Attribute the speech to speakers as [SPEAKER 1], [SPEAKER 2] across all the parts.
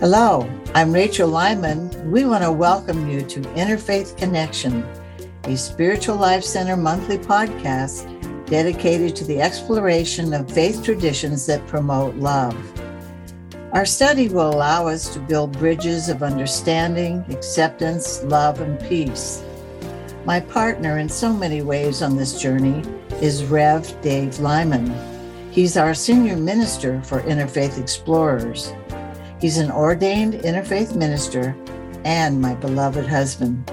[SPEAKER 1] Hello, I'm Rachel Lyman. We want to welcome you to Interfaith Connection, a Spiritual Life Center monthly podcast dedicated to the exploration of faith traditions that promote love. Our study will allow us to build bridges of understanding, acceptance, love, and peace. My partner in so many ways on this journey is Rev Dave Lyman. He's our senior minister for Interfaith Explorers. He's an ordained interfaith minister and my beloved husband.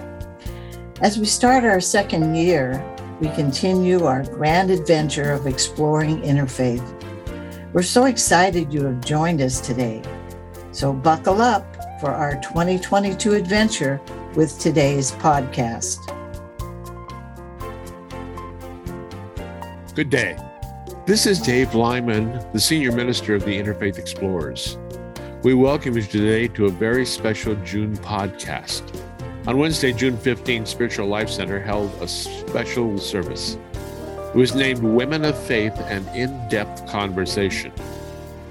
[SPEAKER 1] As we start our second year, we continue our grand adventure of exploring interfaith. We're so excited you have joined us today. So buckle up for our 2022 adventure with today's podcast.
[SPEAKER 2] Good day. This is Dave Lyman, the Senior Minister of the Interfaith Explorers. We welcome you today to a very special June podcast. On Wednesday, June 15, Spiritual Life Center held a special service. It was named Women of Faith and In Depth Conversation.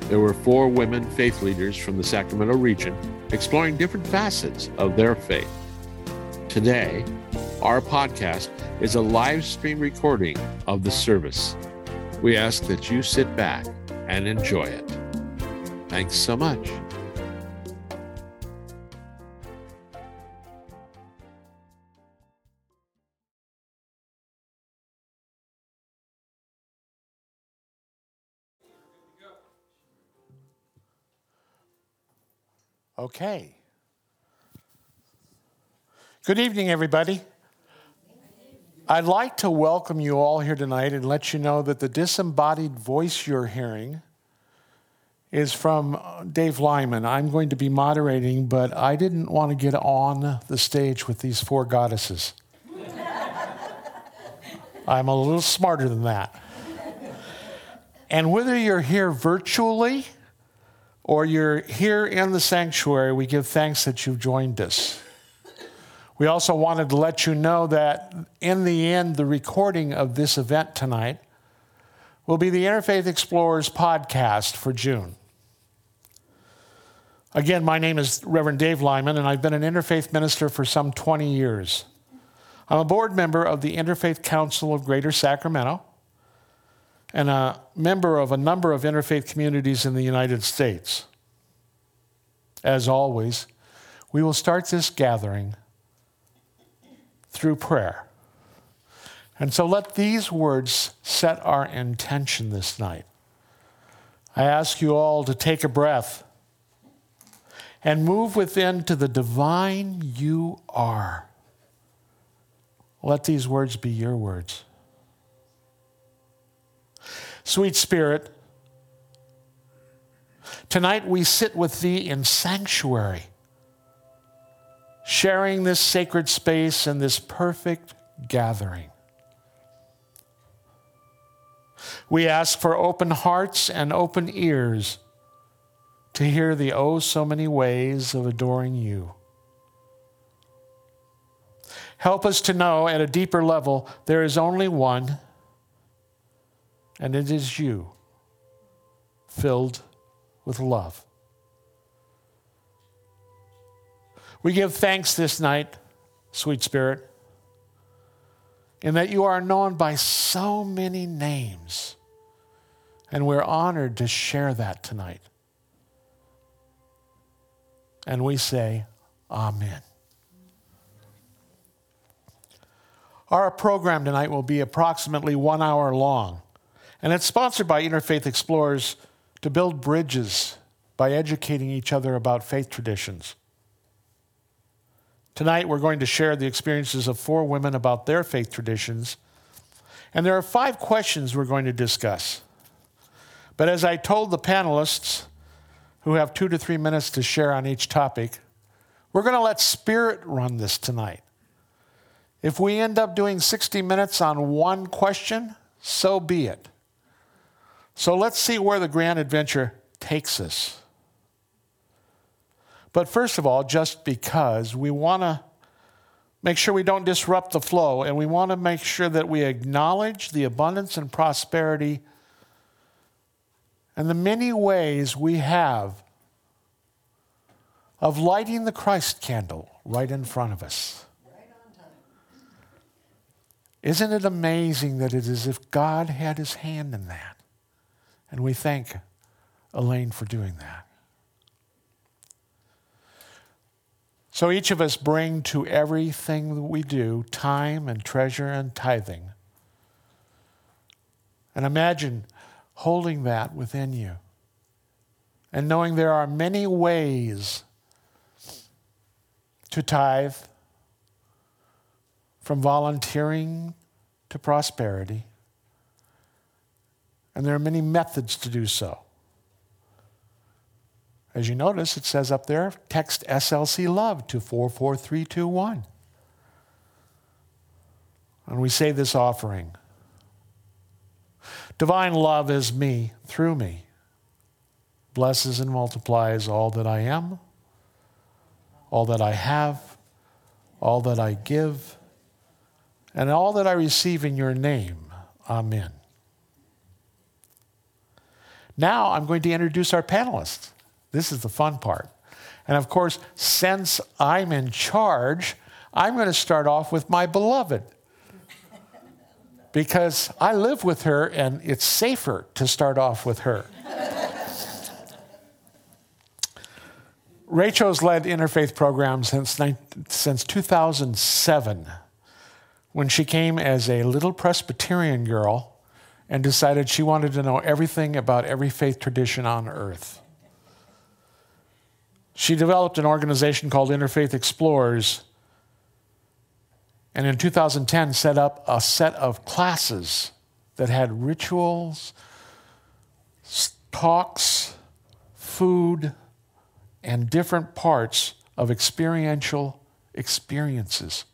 [SPEAKER 2] There were four women faith leaders from the Sacramento region exploring different facets of their faith. Today, our podcast is a live stream recording of the service. We ask that you sit back and enjoy it. Thanks so much.
[SPEAKER 3] Okay. Good evening, everybody. I'd like to welcome you all here tonight and let you know that the disembodied voice you're hearing is from uh, Dave Lyman. I'm going to be moderating, but I didn't want to get on the stage with these four goddesses. I'm a little smarter than that. And whether you're here virtually, or you're here in the sanctuary, we give thanks that you've joined us. We also wanted to let you know that in the end, the recording of this event tonight will be the Interfaith Explorers podcast for June. Again, my name is Reverend Dave Lyman, and I've been an interfaith minister for some 20 years. I'm a board member of the Interfaith Council of Greater Sacramento and a member of a number of interfaith communities in the United States. As always, we will start this gathering through prayer. And so let these words set our intention this night. I ask you all to take a breath and move within to the divine you are. Let these words be your words. Sweet Spirit, tonight we sit with Thee in sanctuary, sharing this sacred space and this perfect gathering. We ask for open hearts and open ears to hear the oh so many ways of adoring you. Help us to know at a deeper level there is only one and it is you filled with love. We give thanks this night, sweet Spirit, in that you are known by so many names, and we're honored to share that tonight. And we say, Amen. Our program tonight will be approximately one hour long. And it's sponsored by Interfaith Explorers to build bridges by educating each other about faith traditions. Tonight, we're going to share the experiences of four women about their faith traditions. And there are five questions we're going to discuss. But as I told the panelists, who have two to three minutes to share on each topic, we're going to let Spirit run this tonight. If we end up doing 60 minutes on one question, so be it. So let's see where the grand adventure takes us. But first of all, just because we want to make sure we don't disrupt the flow and we want to make sure that we acknowledge the abundance and prosperity and the many ways we have of lighting the Christ candle right in front of us. Isn't it amazing that it is as if God had his hand in that? And we thank Elaine for doing that. So each of us bring to everything that we do time and treasure and tithing. And imagine holding that within you and knowing there are many ways to tithe from volunteering to prosperity. And there are many methods to do so. As you notice, it says up there text SLC love to 44321. And we say this offering Divine love is me through me, blesses and multiplies all that I am, all that I have, all that I give, and all that I receive in your name. Amen. Now I'm going to introduce our panelists. This is the fun part. And of course, since I'm in charge, I'm going to start off with my beloved. Because I live with her and it's safer to start off with her. Rachel's led interfaith programs since, since 2007 when she came as a little Presbyterian girl and decided she wanted to know everything about every faith tradition on earth. She developed an organization called Interfaith Explorers, and in 2010 set up a set of classes that had rituals, talks, food, and different parts of experiential experiences,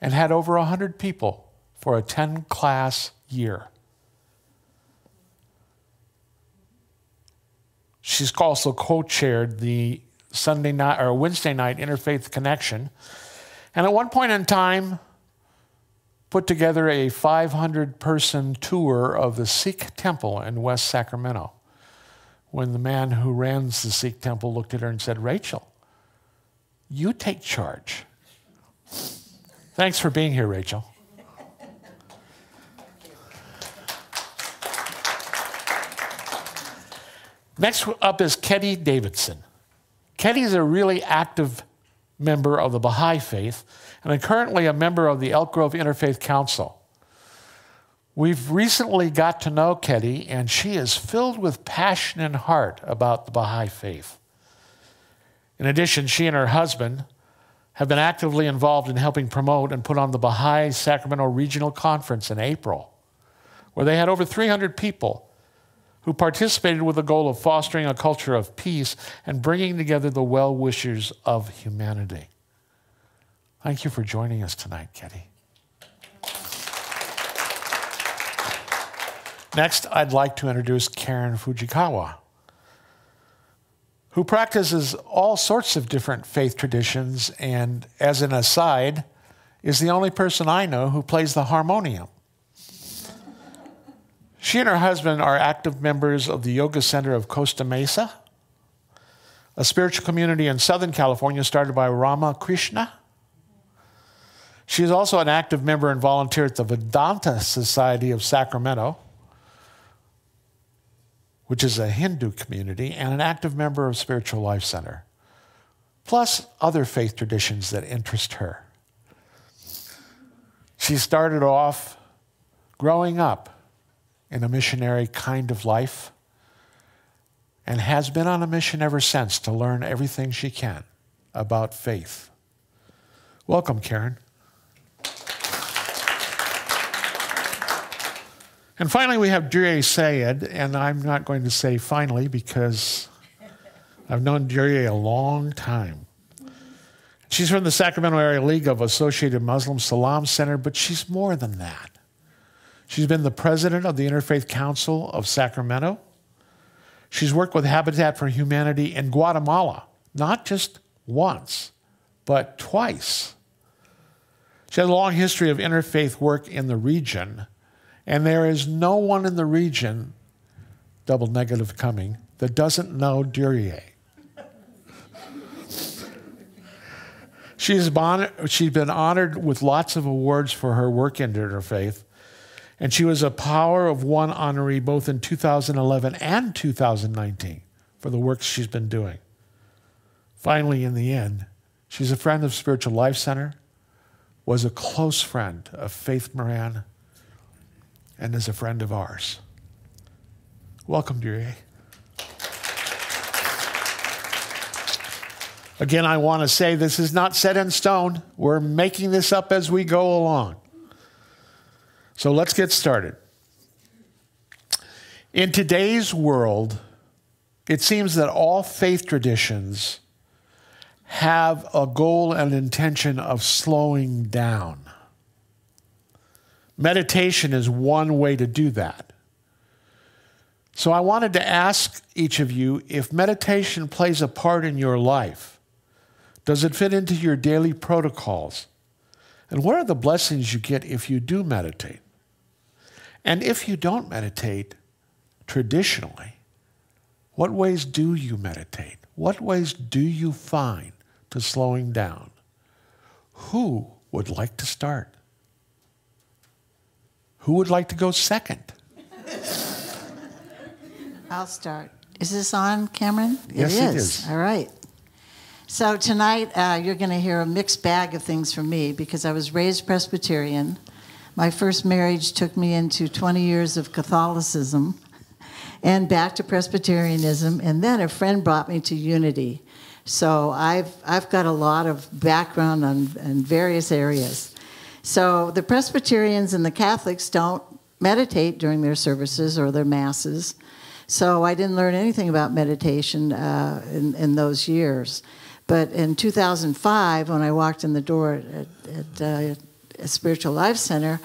[SPEAKER 3] and had over 100 people for a 10 class year. She's also co chaired the Sunday night or Wednesday night interfaith connection. And at one point in time, put together a 500 person tour of the Sikh temple in West Sacramento. When the man who runs the Sikh temple looked at her and said, Rachel, you take charge. Thanks for being here, Rachel. Next up is Ketty Davidson. Ketty is a really active member of the Baha'i faith and currently a member of the Elk Grove Interfaith Council. We've recently got to know Ketty, and she is filled with passion and heart about the Baha'i faith. In addition, she and her husband have been actively involved in helping promote and put on the Baha'i Sacramento Regional Conference in April, where they had over 300 people who participated with the goal of fostering a culture of peace and bringing together the well wishers of humanity. Thank you for joining us tonight, Ketty. Next, I'd like to introduce Karen Fujikawa, who practices all sorts of different faith traditions and, as an aside, is the only person I know who plays the harmonium. She and her husband are active members of the Yoga Center of Costa Mesa, a spiritual community in Southern California started by Rama Krishna. She is also an active member and volunteer at the Vedanta Society of Sacramento, which is a Hindu community, and an active member of Spiritual Life Center, plus other faith traditions that interest her. She started off growing up in a missionary kind of life and has been on a mission ever since to learn everything she can about faith. Welcome, Karen. And finally, we have Duryea Sayed, and I'm not going to say finally because I've known Duryea a long time. She's from the Sacramento Area League of Associated Muslim Salam Center, but she's more than that. She's been the president of the Interfaith Council of Sacramento. She's worked with Habitat for Humanity in Guatemala, not just once, but twice. She has a long history of interfaith work in the region, and there is no one in the region, double negative coming, that doesn't know Duryea. She's been, she's been honored with lots of awards for her work in interfaith, and she was a Power of One honoree both in 2011 and 2019 for the work she's been doing. Finally, in the end, she's a friend of Spiritual Life Center, was a close friend of Faith Moran, and is a friend of ours. Welcome, dear. Again, I want to say this is not set in stone. We're making this up as we go along. So let's get started. In today's world, it seems that all faith traditions have a goal and intention of slowing down. Meditation is one way to do that. So I wanted to ask each of you if meditation plays a part in your life. Does it fit into your daily protocols? And what are the blessings you get if you do meditate? And if you don't meditate traditionally, what ways do you meditate? What ways do you find to slowing down? Who would like to start? Who would like to go second?
[SPEAKER 1] I'll start. Is this on, Cameron?
[SPEAKER 3] Yes, it is. It is.
[SPEAKER 1] All right. So tonight uh, you're going to hear a mixed bag of things from me because I was raised Presbyterian. My first marriage took me into 20 years of Catholicism and back to Presbyterianism, and then a friend brought me to Unity. So I've, I've got a lot of background on, in various areas. So the Presbyterians and the Catholics don't meditate during their services or their masses. So I didn't learn anything about meditation uh, in, in those years. But in 2005, when I walked in the door at, at uh, Spiritual Life Center,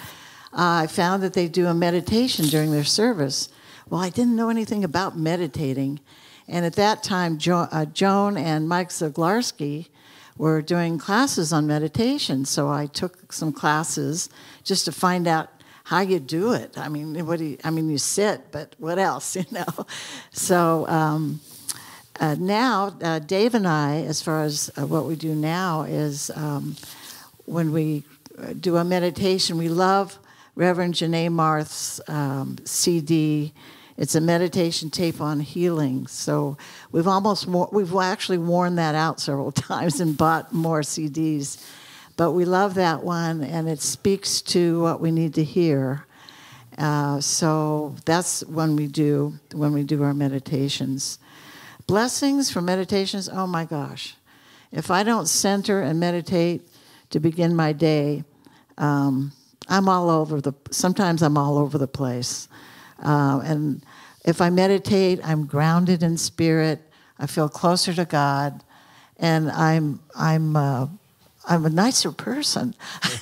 [SPEAKER 1] uh, I found that they do a meditation during their service. Well, I didn't know anything about meditating. And at that time, jo- uh, Joan and Mike Zaglarski were doing classes on meditation. So I took some classes just to find out how you do it. I mean, what do you, I mean, you sit, but what else, you know? So um, uh, now, uh, Dave and I, as far as uh, what we do now, is um, when we do a meditation, we love Reverend Janae Marth's um, CD. It's a meditation tape on healing. So we've almost we've actually worn that out several times and bought more CDs. But we love that one, and it speaks to what we need to hear. Uh, so that's when we do when we do our meditations. Blessings from meditations, oh my gosh. If I don't center and meditate to begin my day, um, I'm all over the, sometimes I'm all over the place. Uh, and if I meditate, I'm grounded in spirit. I feel closer to God, and I'm I'm uh, I'm a nicer person.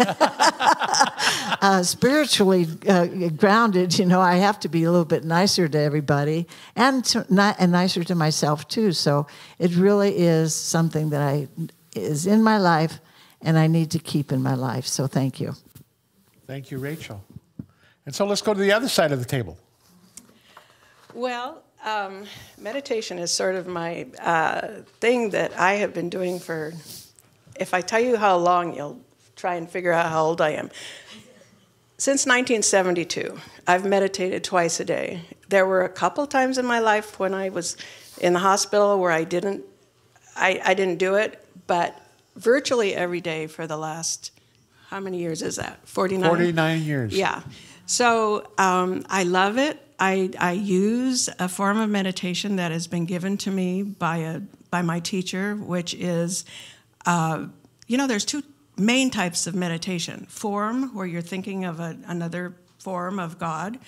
[SPEAKER 1] uh, spiritually uh, grounded, you know, I have to be a little bit nicer to everybody and, to, not, and nicer to myself too. So it really is something that I is in my life and I need to keep in my life. So thank you.
[SPEAKER 3] Thank you, Rachel. And so let's go to the other side of the table.
[SPEAKER 4] Well, um, meditation is sort of my uh, thing that I have been doing for if I tell you how long, you'll try and figure out how old I am. Since 1972, I've meditated twice a day. There were a couple times in my life when I was in the hospital where I didn't, I, I didn't do it, but virtually every day for the last, how many years is that? 49?
[SPEAKER 3] 49 years.
[SPEAKER 4] Yeah. So um, I love it. I, I use a form of meditation that has been given to me by a by my teacher, which is uh, you know, there's two main types of meditation form, where you're thinking of a, another form of God,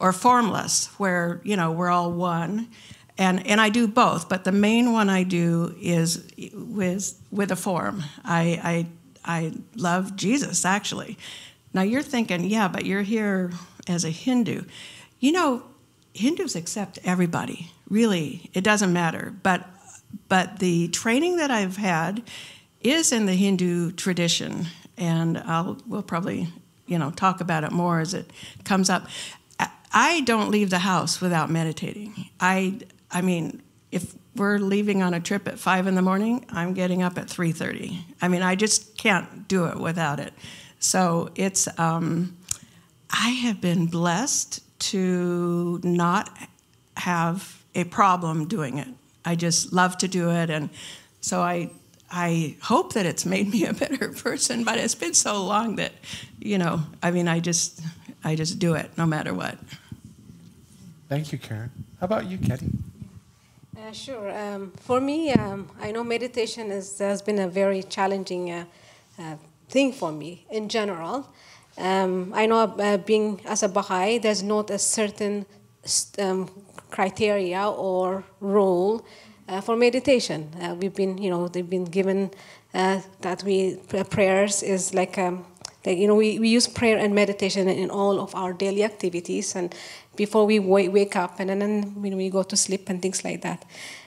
[SPEAKER 4] or formless, where, you know, we're all one. And, and I do both, but the main one I do is with, with a form. I, I, I love Jesus, actually. Now you're thinking, yeah, but you're here as a Hindu. You know, Hindus accept everybody, really. It doesn't matter. But, but the training that I've had is in the Hindu tradition, and I'll, we'll probably you know talk about it more as it comes up. I don't leave the house without meditating. I I mean, if we're leaving on a trip at five in the morning, I'm getting up at three thirty. I mean, I just can't do it without it. So it's um, I have been blessed to not have a problem doing it. I just love to do it, and so I I hope that it's made me a better person. But it's been so long that you know, I mean, I just I just do it no matter what.
[SPEAKER 3] Thank you, Karen. How about you, Ketty?
[SPEAKER 5] Uh, sure. Um, for me, um, I know meditation is, has been a very challenging uh, uh, thing for me in general. Um, I know uh, being as a Baha'i, there's not a certain um, criteria or rule uh, for meditation. Uh, we've been, you know, they've been given that we prayers is like. Um, like, you know, we, we use prayer and meditation in all of our daily activities, and before we wake up, and then when we go to sleep and things like that.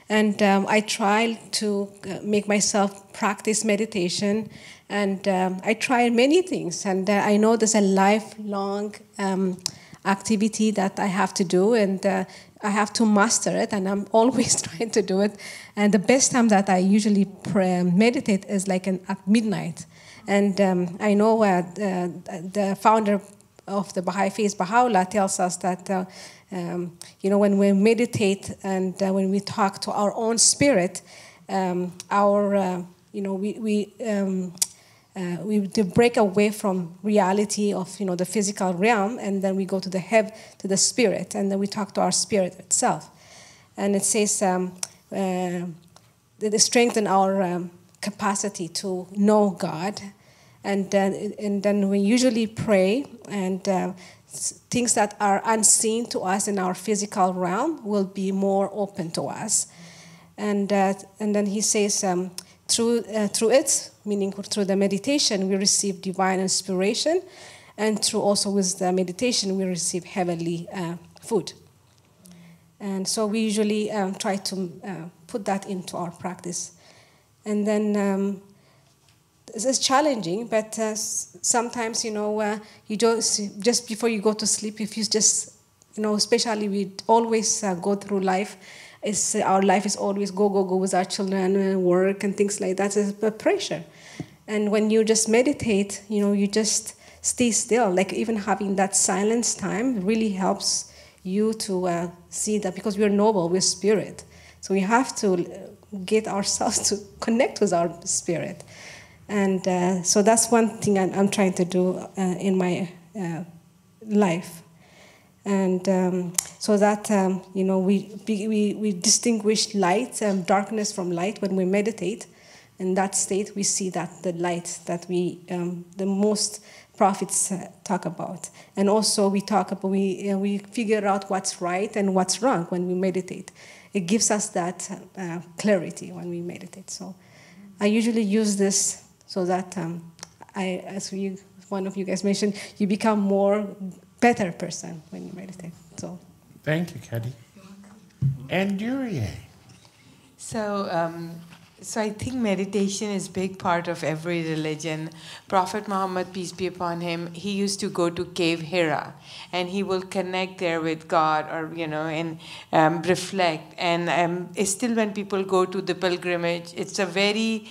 [SPEAKER 5] And um, I try to uh, make myself practice meditation, and um, I try many things. And uh, I know there's a lifelong um, activity that I have to do, and uh, I have to master it, and I'm always trying to do it. And the best time that I usually pray, meditate is like an, at midnight. And um, I know uh, the, the founder of the Baha'i faith, Baha'u'llah, tells us that, uh, um, you know, when we meditate and uh, when we talk to our own spirit, um, our, uh, you know, we, we, um, uh, we break away from reality of, you know, the physical realm, and then we go to the head, to the spirit, and then we talk to our spirit itself. And it says um, uh, that it strengthen our um, capacity to know God and then, and then we usually pray and uh, things that are unseen to us in our physical realm will be more open to us. And, uh, and then he says um, through, uh, through it meaning through the meditation we receive divine inspiration. And through also with the meditation we receive heavenly uh, food. And so we usually um, try to uh, put that into our practice. And then um, it's challenging, but uh, sometimes you know uh, you just just before you go to sleep, if you just you know, especially we always uh, go through life. Is our life is always go go go with our children and work and things like that. It's a pressure, and when you just meditate, you know, you just stay still. Like even having that silence time really helps you to uh, see that because we're noble, we're spirit, so we have to get ourselves to connect with our spirit. And uh, so that's one thing I'm, trying to do uh, in my uh, life. And um, so that, um, you know, we, we, we distinguish light and darkness from light when we meditate. In that state, we see that the light that we, um, the most prophets uh, talk about. And also, we talk about, we, uh, we figure out what's right and what's wrong when we meditate. It gives us that uh, clarity when we meditate. So I usually use this so that um, I, as you, one of you guys mentioned, you become more better person when you meditate. So,
[SPEAKER 3] thank you, Kadi. And Duryea.
[SPEAKER 6] So, um, so I think meditation is big part of every religion. Prophet Muhammad, peace be upon him, he used to go to cave Hira, and he will connect there with God, or you know, and um, reflect. And um, still, when people go to the pilgrimage, it's a very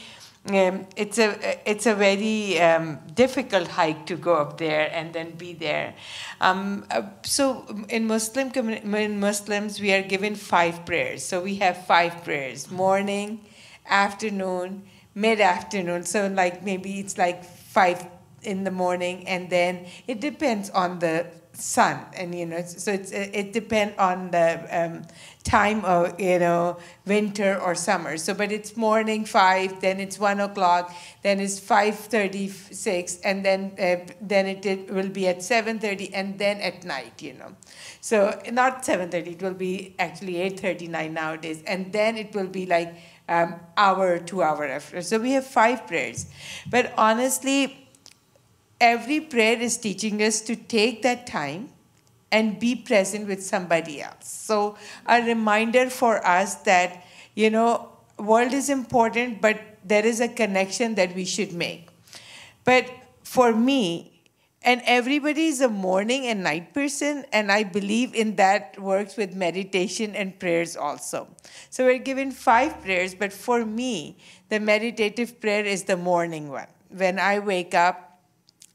[SPEAKER 6] um, it's a it's a very um, difficult hike to go up there and then be there. Um, uh, so in Muslim in Muslims we are given five prayers. So we have five prayers: morning, afternoon, mid afternoon. So like maybe it's like five in the morning, and then it depends on the sun and you know so it's it depends on the um, time of you know winter or summer. So but it's morning five then it's one o'clock then it's 5.36 and then uh, then it, will be at 7.30 and then at night you know. So not 7.30 it will be actually 8.39 nowadays and then it will be like um, hour two hour after. So we have five prayers. But honestly every prayer is teaching us to take that time and be present with somebody else. So a reminder for us that, you know, world is important, but there is a connection that we should make. But for me, And everybody is a morning and night person, and I believe in that works with meditation and prayers also. So we're given five prayers, but for me, the meditative prayer is the morning one. When I wake up,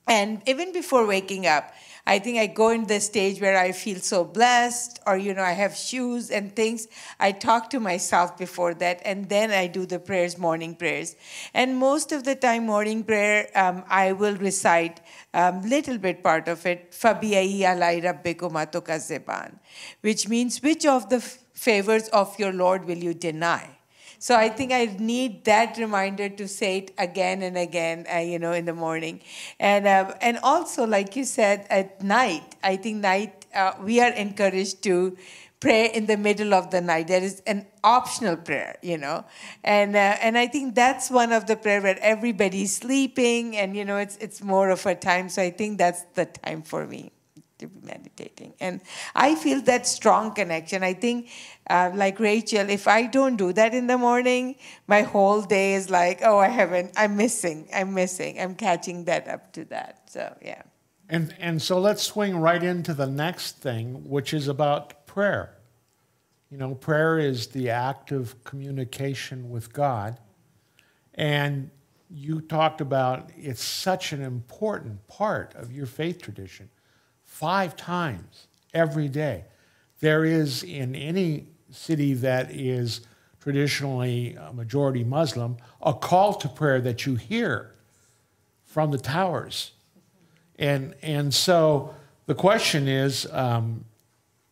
[SPEAKER 6] and even before waking up, I think I go in the stage where I feel so blessed, or you know, I have shoes and things. I talk to myself before that, and then I do the prayers, morning prayers. And most of the time, morning prayer, um, I will recite a um, little bit part of it, alai which means which of the favors of your Lord will you deny? So I think I need that reminder to say it again and again, uh, you know, in the morning, and uh, and also like you said at night. I think night uh, we are encouraged to pray in the middle of the night. There is an optional prayer, you know, and uh, and I think that's one of the prayer where everybody's sleeping, and you know, it's it's more of a time. So I think that's the time for me to be meditating. And I feel that strong connection. I think, uh, like Rachel, if I don't do that in the morning, my whole day is like, oh, I haven't, I'm missing, I'm missing, I'm catching that up to that. So, yeah.
[SPEAKER 3] And, and so let's swing right into the next thing, which is about prayer. You know, prayer is the act of communication with God. And you talked about it's such an important part of your faith tradition five times every day. There is in any city that is traditionally a majority Muslim a call to prayer that you hear from the towers. And, and so the question is um,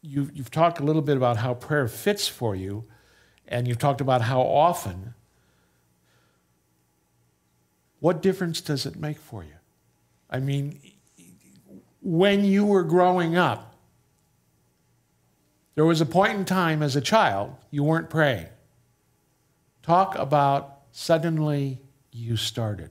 [SPEAKER 3] you, you've talked a little bit about how prayer fits for you, and you've talked about how often. What difference does it make for you? I mean, when you were growing up, there was a point in time as a child you weren't praying. Talk about suddenly you started.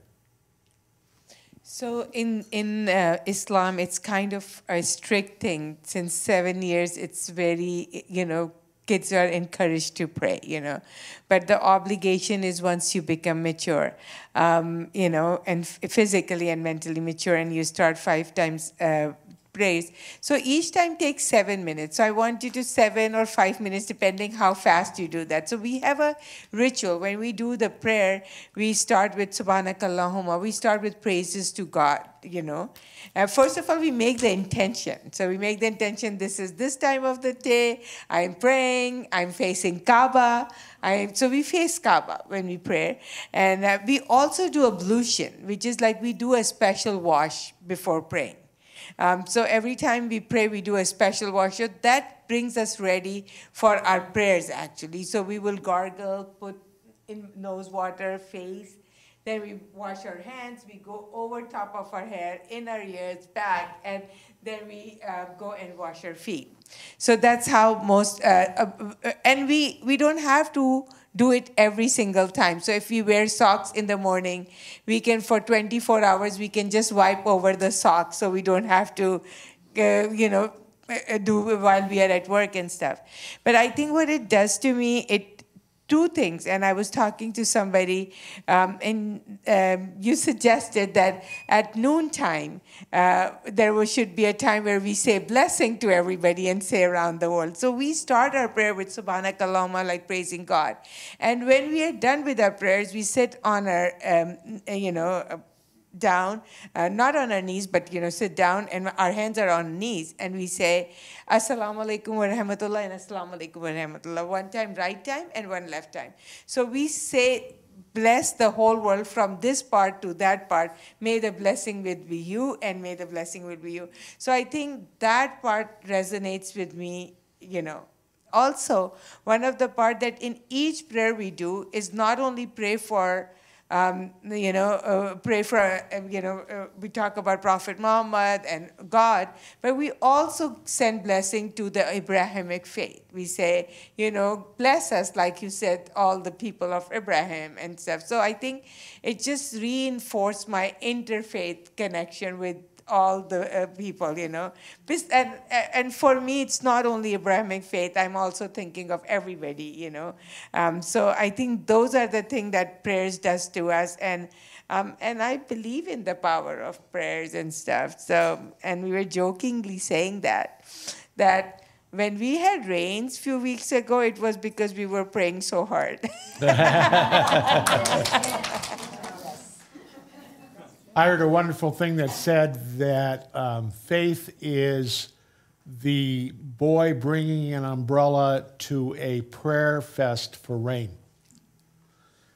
[SPEAKER 6] So in in uh, Islam, it's kind of a strict thing. Since seven years, it's very you know kids are encouraged to pray, you know. But the obligation is once you become mature, um, you know, and physically and mentally mature, and you start five times uh, praise. So each time takes seven minutes. So I want you to seven or five minutes, depending how fast you do that. So we have a ritual. When we do the prayer, we start with Subhanakallahumma. We start with praises to God, you know. Uh, first of all, we make the intention. So we make the intention, this is this time of the day, I'm praying, I'm facing Kaaba. I, so we face Kaaba when we pray. And uh, we also do ablution, which is like we do a special wash before praying. Um, so every time we pray, we do a special wash. That brings us ready for our prayers, actually. So we will gargle, put in nose water, face. Then we wash our hands, we go over top of our hair, in our ears, back, and then we uh, go and wash our feet. So that's how most, uh, uh, uh and we, we don't have to do it every single time. So if we wear socks in the morning, we can for 24 hours we can just wipe over the socks, so we don't have to, uh, you know, uh, do while we are at work and stuff. But I think what it does to me, it two things. And I was talking to somebody, um, and um, you suggested that at noontime, uh, there was, should be a time where we say blessing to everybody and say around the world. So we start our prayer with Subhana Subhanakallah, like praising God. And when we are done with our prayers, we sit on our, um, you know, down, uh, not on our knees, but you know, sit down, and our hands are on knees, and we say, Assalamu alaikum wa rahmatullah, and Assalamu alaikum wa rahmatullah. One time right time and one left time. So we say, bless the whole world from this part to that part. May the blessing will be you, and may the blessing will be you. So I think that part resonates with me, you know. Also, one of the part that in each prayer we do is not only pray for um, you know, uh, pray for, uh, you know, uh, we talk about Prophet Muhammad and God, but we also send blessing to the Abrahamic faith. We say, you know, bless us, like you said, all the people of Abraham and stuff. So I think it just reinforced my interfaith connection with all the uh, people, you know. And, and for me, it's not only Abrahamic faith, I'm also thinking of everybody, you know. Um, so I think those are the things that prayers does to us. And, um, and I believe in the power of prayers and stuff. So, and we were jokingly saying that, that when we had rains a few weeks ago, it was because we were praying so hard.
[SPEAKER 3] I heard a wonderful thing that said that um, faith is the boy bringing an umbrella to a prayer fest for rain.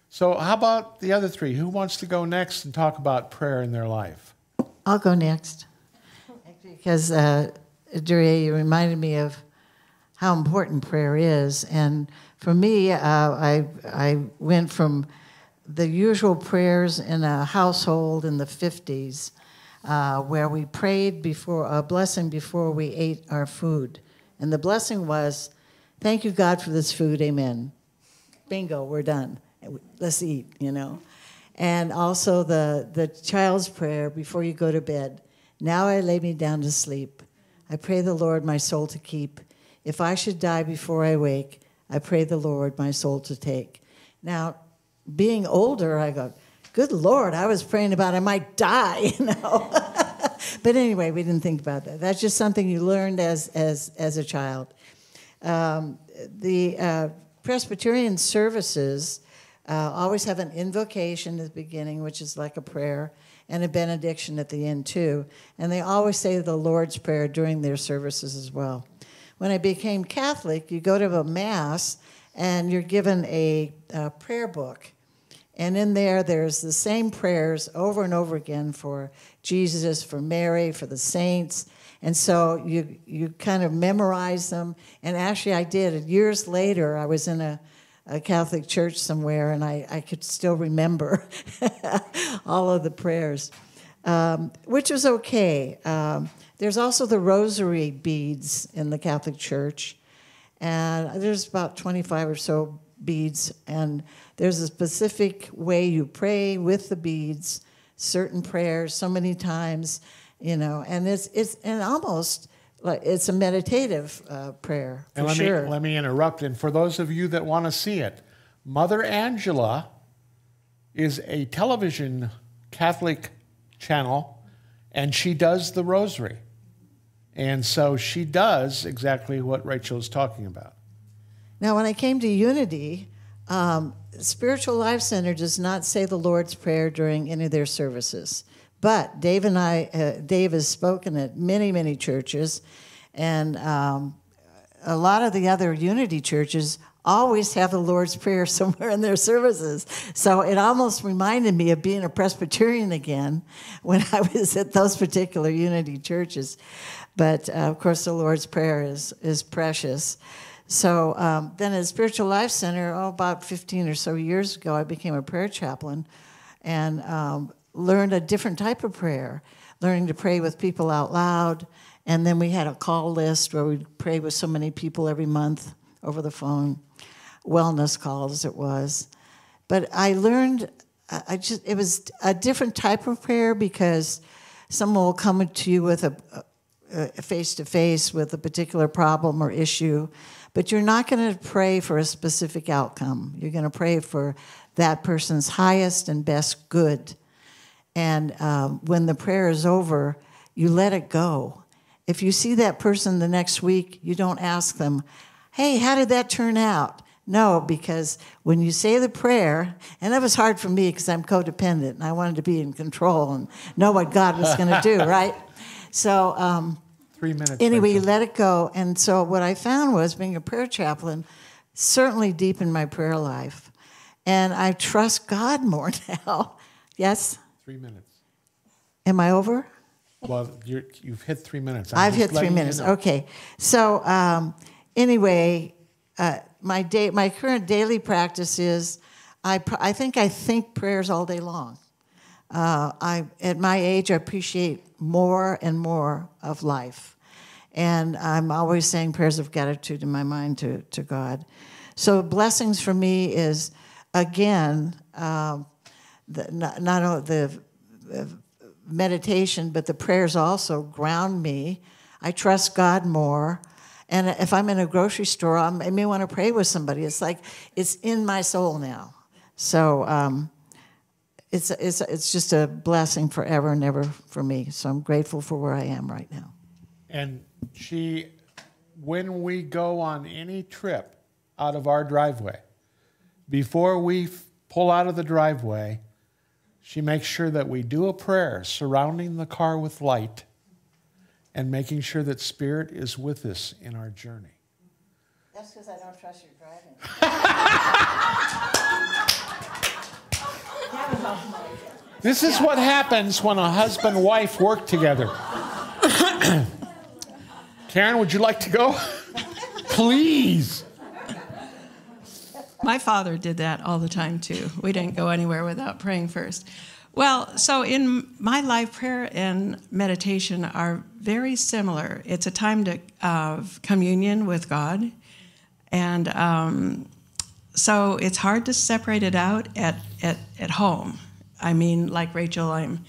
[SPEAKER 3] So, how about the other three? Who wants to go next and talk about prayer in their life?
[SPEAKER 1] I'll go next. Because, uh, Duryea, you reminded me of how important prayer is. And for me, uh, I, I went from the usual prayers in a household in the 50s uh, where we prayed before a blessing before we ate our food. And the blessing was, Thank you, God, for this food. Amen. Bingo, we're done. Let's eat, you know. And also the, the child's prayer before you go to bed. Now I lay me down to sleep. I pray the Lord my soul to keep. If I should die before I wake, I pray the Lord my soul to take. Now, being older, I go, good Lord, I was praying about I might die, you know. but anyway, we didn't think about that. That's just something you learned as, as, as a child. Um, the uh, Presbyterian services uh, always have an invocation at the beginning, which is like a prayer, and a benediction at the end, too. And they always say the Lord's Prayer during their services as well. When I became Catholic, you go to a Mass and you're given a, a prayer book and in there, there's the same prayers over and over again for Jesus, for Mary, for the saints. And so you, you kind of memorize them. And actually, I did. Years later, I was in a, a Catholic church somewhere, and I, I could still remember all of the prayers, um, which was okay. Um, there's also the rosary beads in the Catholic Church. And there's about 25 or so beads, and there's a specific way you pray with the beads, certain prayers, so many times, you know, and it's it's and almost like it's a meditative uh, prayer for
[SPEAKER 3] and let
[SPEAKER 1] sure.
[SPEAKER 3] Me, let me interrupt, and for those of you that want to see it, Mother Angela is a television Catholic channel, and she does the Rosary. And so she does exactly what Rachel is talking about.
[SPEAKER 1] Now, when I came to Unity, um, Spiritual Life Center does not say the Lord's Prayer during any of their services. But Dave and I, uh, Dave has spoken at many, many churches, and um, a lot of the other Unity churches always have the Lord's Prayer somewhere in their services. So it almost reminded me of being a Presbyterian again when I was at those particular Unity churches. But uh, of course, the Lord's Prayer is, is precious. So um, then at Spiritual Life Center, oh, about 15 or so years ago, I became a prayer chaplain and um, learned a different type of prayer, learning to pray with people out loud. And then we had a call list where we'd pray with so many people every month over the phone, wellness calls it was. But I learned, I just, it was a different type of prayer because someone will come to you with a face to face with a particular problem or issue but you're not going to pray for a specific outcome. You're going to pray for that person's highest and best good. And um, when the prayer is over, you let it go. If you see that person the next week, you don't ask them, hey, how did that turn out? No, because when you say the prayer, and that was hard for me because I'm codependent and I wanted to be in control and know what God was going to do, right? So um,
[SPEAKER 3] Three minutes.
[SPEAKER 1] Anyway, you let it go. And so what I found was being a prayer chaplain certainly deepened my prayer life. And I trust God more now. yes?
[SPEAKER 3] Three minutes.
[SPEAKER 1] Am I over?
[SPEAKER 3] Well, you have hit three minutes.
[SPEAKER 1] i have hit three minutes. You know. Okay. So um, anyway, uh, my day, my current daily practice is I, pr- I think I think prayers all day long. Uh, I, at my age, I appreciate more and more of life. And I'm always saying prayers of gratitude in my mind to, to God. So, blessings for me is, again, um, the, not, not the meditation, but the prayers also ground me. I trust God more. And if I'm in a grocery store, I'm, i may want to pray with somebody. It's like it's in my soul now. So um, it's, it's, it's just a blessing forever and ever for me. So I'm grateful for where I am right now.
[SPEAKER 3] And she, when we go on any trip out of our driveway, before we pull out of the driveway, she makes sure that we do a prayer surrounding the car with light and making sure that Spirit is with us in our journey.
[SPEAKER 1] That's because I don't trust your driving.
[SPEAKER 3] this is what happens when a husband and wife work together. Karen, would you like to go? Please.
[SPEAKER 4] My father did that all the time too. We didn't go anywhere without praying first. Well, so in my life, prayer and meditation are very similar. It's a time to, of communion with God, and um, so it's hard to separate it out at, at, at home. I mean, like Rachel, I'm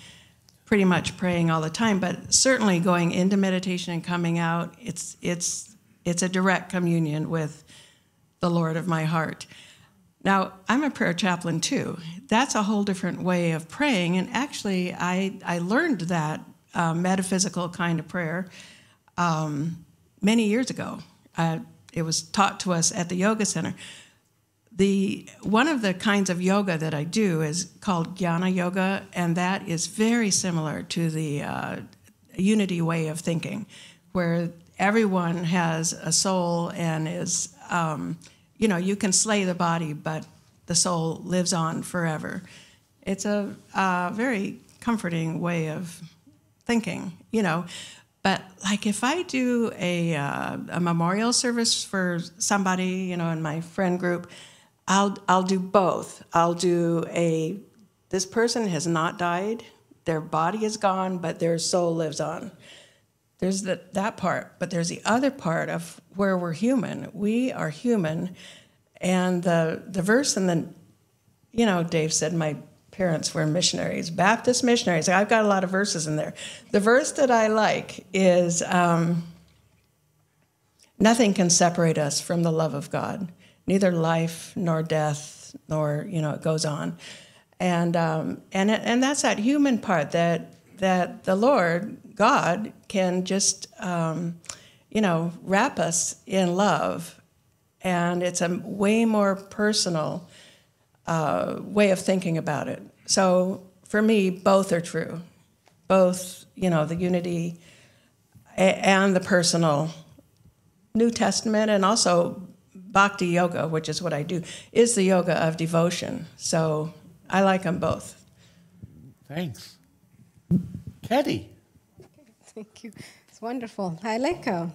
[SPEAKER 4] pretty much praying all the time, but certainly going into meditation and coming out, it's it's it's a direct communion with the Lord of my heart. Now, I'm a prayer chaplain too. That's a whole different way of praying. And actually, I, I learned that uh, metaphysical kind of prayer um, many years ago. Uh, it was taught to us at the Yoga Center. The, one of the kinds of yoga that I do is called Jnana Yoga, and that is very similar to the uh, unity way of thinking, where everyone has a soul and is. Um, you know, you can slay the body, but the soul lives on forever. It's a uh, very comforting way of thinking, you know. But like if I do a, uh, a memorial service for somebody, you know, in my friend group, I'll I'll do both. I'll do a this person has not died, their body is gone, but their soul lives on. There's the, that part, but there's the other part of where we're human. We are human. And the, the verse in the, you know, Dave said my parents were missionaries, Baptist missionaries. I've got a lot of verses in there. The verse that I like is um, nothing can separate us from the love of God, neither life nor death, nor, you know, it goes on. And, um, and, and that's that human part that, that the Lord God can just, um, you know, wrap us in love. And it's a way more personal uh, way of thinking about it. So for me, both are true. Both, you know, the unity and the personal. New Testament and also Bhakti Yoga, which is what I do, is the yoga of devotion. So I like them both.
[SPEAKER 3] Thanks. Teddy.
[SPEAKER 5] Thank you. It's wonderful. I like uh,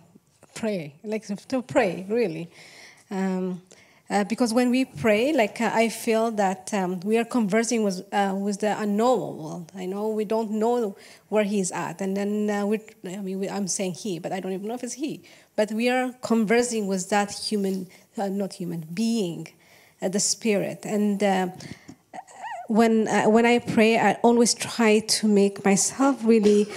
[SPEAKER 5] pray. I like to pray, really. Um, uh, because when we pray, like uh, I feel that um, we are conversing with uh, with the unknowable. I know we don't know where he's at, and then uh, we I mean, we, I'm saying he, but I don't even know if it's he. But we are conversing with that human, uh, not human being, uh, the spirit. And when when I pray, I always try to make myself really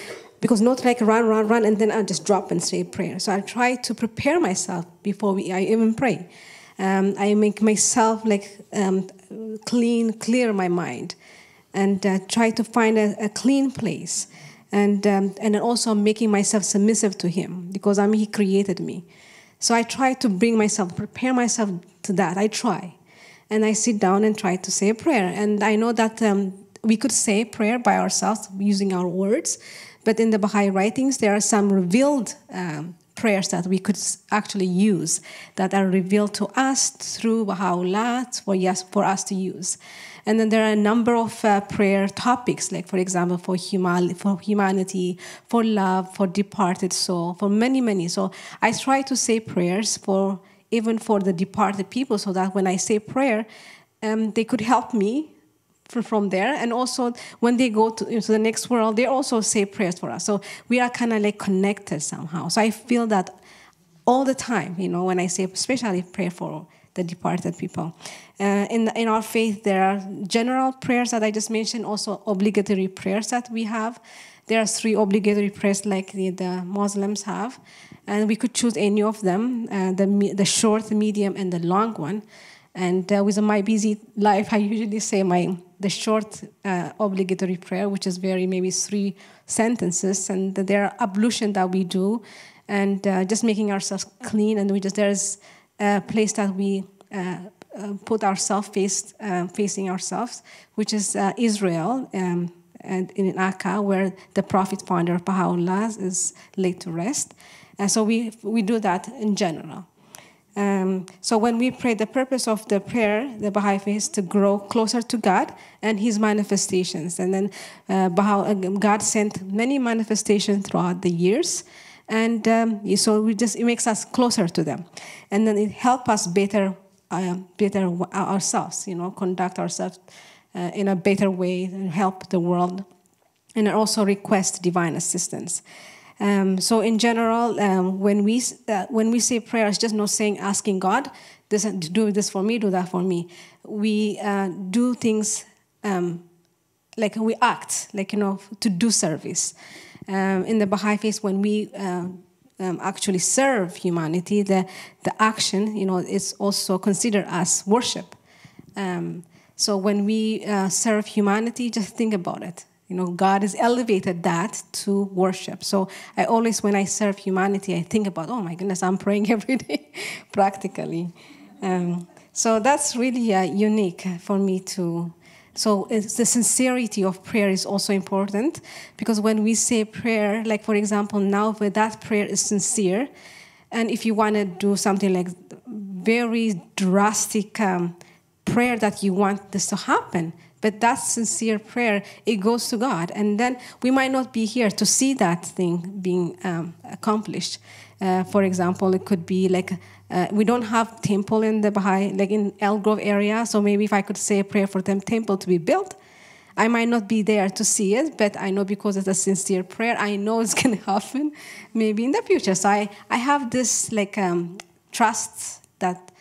[SPEAKER 5] because not like run, run, run, and then I just drop and say prayer. So I try to prepare myself before we, I even pray. Um, I make myself like um, clean, clear my mind, and uh, try to find a, a clean place, and um, and also making myself submissive to Him because I mean He created me. So I try to bring myself, prepare myself to that. I try, and I sit down and try to say a prayer. And I know that um, we could say prayer by ourselves using our words but in the Baha'i writings, there are some revealed um, prayers that we could actually use that are revealed to us through Baha'u'llah for, yes, for us to use. And then there are a number of uh, prayer topics, like, for example, for, human, for humanity, for love, for departed soul, for many, many. So I try to say prayers for even for the departed people so that when I say prayer, um, they could help me from there. And also, when they go to, to the next world, they also say prayers for us. So we are kind of like connected somehow. So I feel that all the time, you know, when I say especially pray for the departed people. Uh, in, in our faith, there are general prayers that I just mentioned, also obligatory prayers that we have. There are three obligatory prayers like the, the Muslims have, and we could choose any of them uh, the, the short, the medium, and the long one. And uh, with my busy life, I usually say my the short uh, obligatory prayer, which is very maybe three sentences, and there are ablution that we do, and uh, just making ourselves clean. And we just there's a place that we uh, uh, put ourselves uh, facing ourselves, which is Israel. Um, and in Akka, where the prophet founder Baha'u'llah is laid to rest. And so we, we do that in general. Um, so when we pray, the purpose of the prayer, the Baha'i faith, is to grow closer to God and His manifestations. And then uh, God sent many manifestations throughout the years, and um, so we just it makes us closer to them, and then it helps us better, uh, better ourselves. You know, conduct ourselves uh, in a better way and help the world, and also request divine assistance. Um, so in general, um, when we uh, when we say prayer, it's just not saying asking God, this, do this for me, do that for me. We uh, do things um, like we act, like you know, to do service. Um, in the Baha'i faith, when we uh, um, actually serve humanity, the the action, you know, is also considered as worship. Um, so when we uh, serve humanity, just think about it. You know, God has elevated that to worship. So I always, when I serve humanity, I think about, oh my goodness, I'm praying every day, practically. Um, so that's really uh, unique for me to. So the sincerity of prayer is also important because when we say prayer, like for example, now where that prayer is sincere, and if you want to do something like very drastic um, prayer that you want this to happen, but that sincere prayer, it goes to God. And then we might not be here to see that thing being um, accomplished. Uh, for example, it could be like uh, we don't have temple in the Baha'i, like in Elk Grove area. So maybe if I could say a prayer for them temple to be built, I might not be there to see it, but I know because it's a sincere prayer, I know it's going to happen maybe in the future. So I, I have this like um, trust that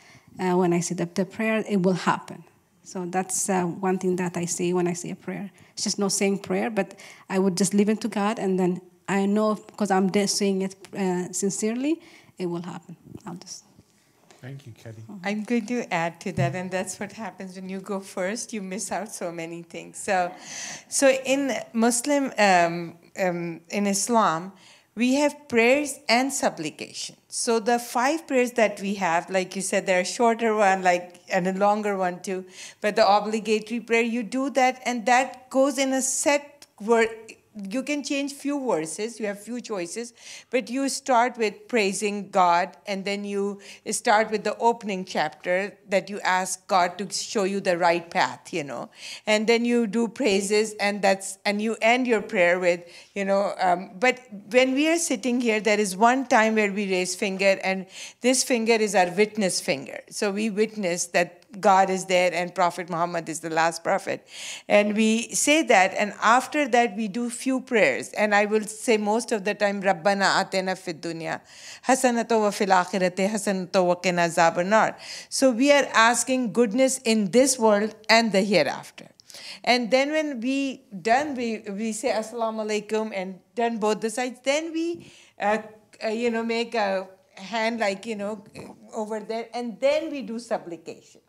[SPEAKER 5] uh, when I say the, the prayer, it will happen. So that's uh, one thing that I say when I say a prayer. It's just not saying prayer, but I would just leave it to God, and then I know because I'm saying it uh, sincerely, it will happen. I'll just.
[SPEAKER 3] Thank you, Katie.
[SPEAKER 6] I'm going to add to that, and that's what happens when you go first. You miss out so many things. So, so in Muslim, um, um, in Islam, we have prayers and supplication. So the five prayers that we have, like you said, there are shorter one, like and a longer one too. But the obligatory prayer, you do that, and that goes in a set word you can change few verses you have few choices but you start with praising god and then you start with the opening chapter that you ask god to show you the right path you know. And then you do praises and that's and you end your prayer with you know um, but when we are sitting here there is one time where we raise finger and this finger is our witness finger. So we witness that God is there and Prophet Muhammad is the last prophet. And we say that, and after that, we do few prayers. And I will say most of the time, Rabbana atena fid dunya, hasanato wa fil wa. So we are asking goodness in this world and the hereafter. And then when we done, we, we say assalamu alaikum and done both the sides, then we, uh, uh, you know, make a hand like, you know, over there, and then we do supplication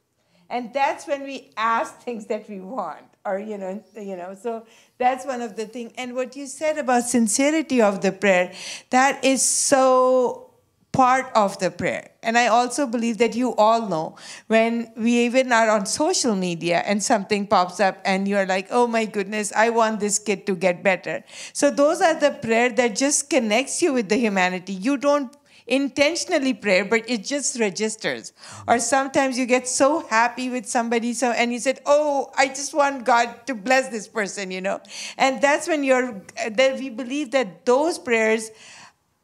[SPEAKER 6] and that's when we ask things that we want or you know you know so that's one of the things and what you said about sincerity of the prayer that is so part of the prayer. And i also believe that you all know when we even are on social media and something pops up and you're like oh my goodness i want this kid to get better. So those are the prayer that just connects you with the humanity. You don't intentionally pray, but it just registers. Or sometimes you get so happy with somebody, so and you said, "Oh, I just want God to bless this person," you know, and that's when you're. That we believe that those prayers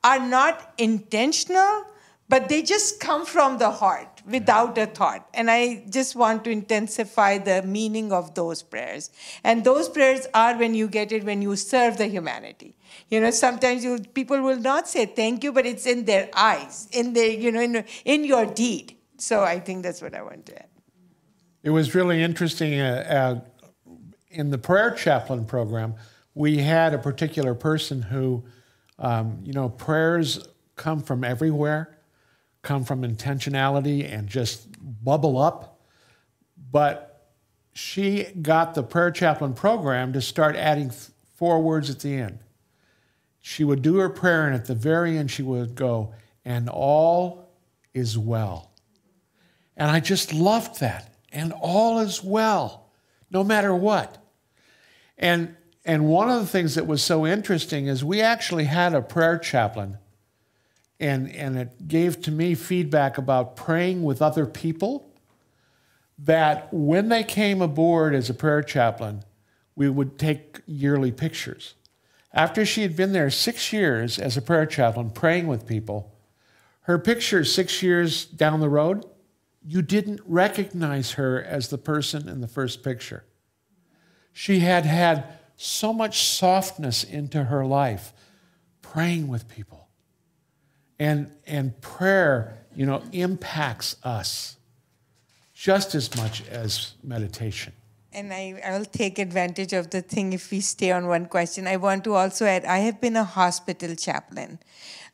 [SPEAKER 6] are not intentional, but they just come from the heart without a thought. And I just want to intensify the meaning of those prayers. And those prayers are when you get it when you serve the humanity. You know, sometimes you, people will not say thank you, but it's in their eyes, in their, you know, in, in your deed. So I think that's what I want to add.
[SPEAKER 3] It was really interesting. Uh, uh, in the prayer chaplain program, we had a particular person who, um, you know, prayers come from everywhere, come from intentionality and just bubble up. But she got the prayer chaplain program to start adding four words at the end. She would do her prayer, and at the very end, she would go, and all is well. And I just loved that. And all is well, no matter what. And, and one of the things that was so interesting is we actually had a prayer chaplain, and, and it gave to me feedback about praying with other people. That when they came aboard as a prayer chaplain, we would take yearly pictures. After she had been there six years as a prayer chaplain, praying with people, her picture six years down the road, you didn't recognize her as the person in the first picture. She had had so much softness into her life, praying with people. And, and prayer, you know, impacts us just as much as meditation.
[SPEAKER 6] And I, I'll take advantage of the thing if we stay on one question. I want to also add I have been a hospital chaplain.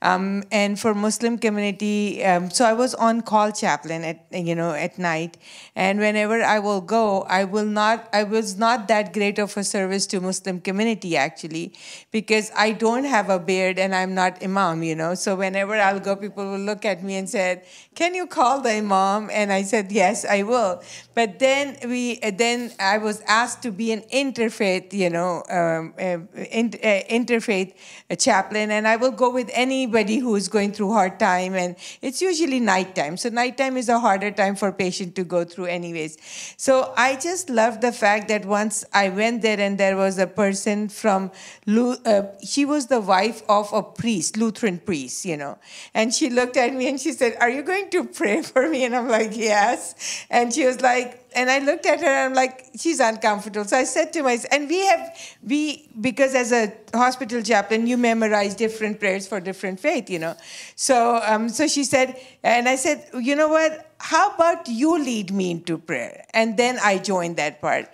[SPEAKER 6] Um, and for Muslim community, um, so I was on call chaplain at you know at night, and whenever I will go, I will not. I was not that great of a service to Muslim community actually, because I don't have a beard and I'm not imam. You know, so whenever I'll go, people will look at me and said, "Can you call the imam?" And I said, "Yes, I will." But then we then I was asked to be an interfaith, you know, um, uh, inter, uh, interfaith chaplain, and I will go with any anybody who is going through hard time and it's usually nighttime. So nighttime is a harder time for patient to go through anyways. So i just love the fact that once i went there and there was a person from uh, she was the wife of a priest lutheran priest you know. And she looked at me and she said are you going to pray for me? And i'm like yes. And she was like and I looked at her and I'm like, she's uncomfortable. So I said to myself, and we have, we, because as a hospital chaplain, you memorize different prayers for different faith, you know. So, um, so she said, and I said, you know what? How about you lead me into prayer? And then I joined that part.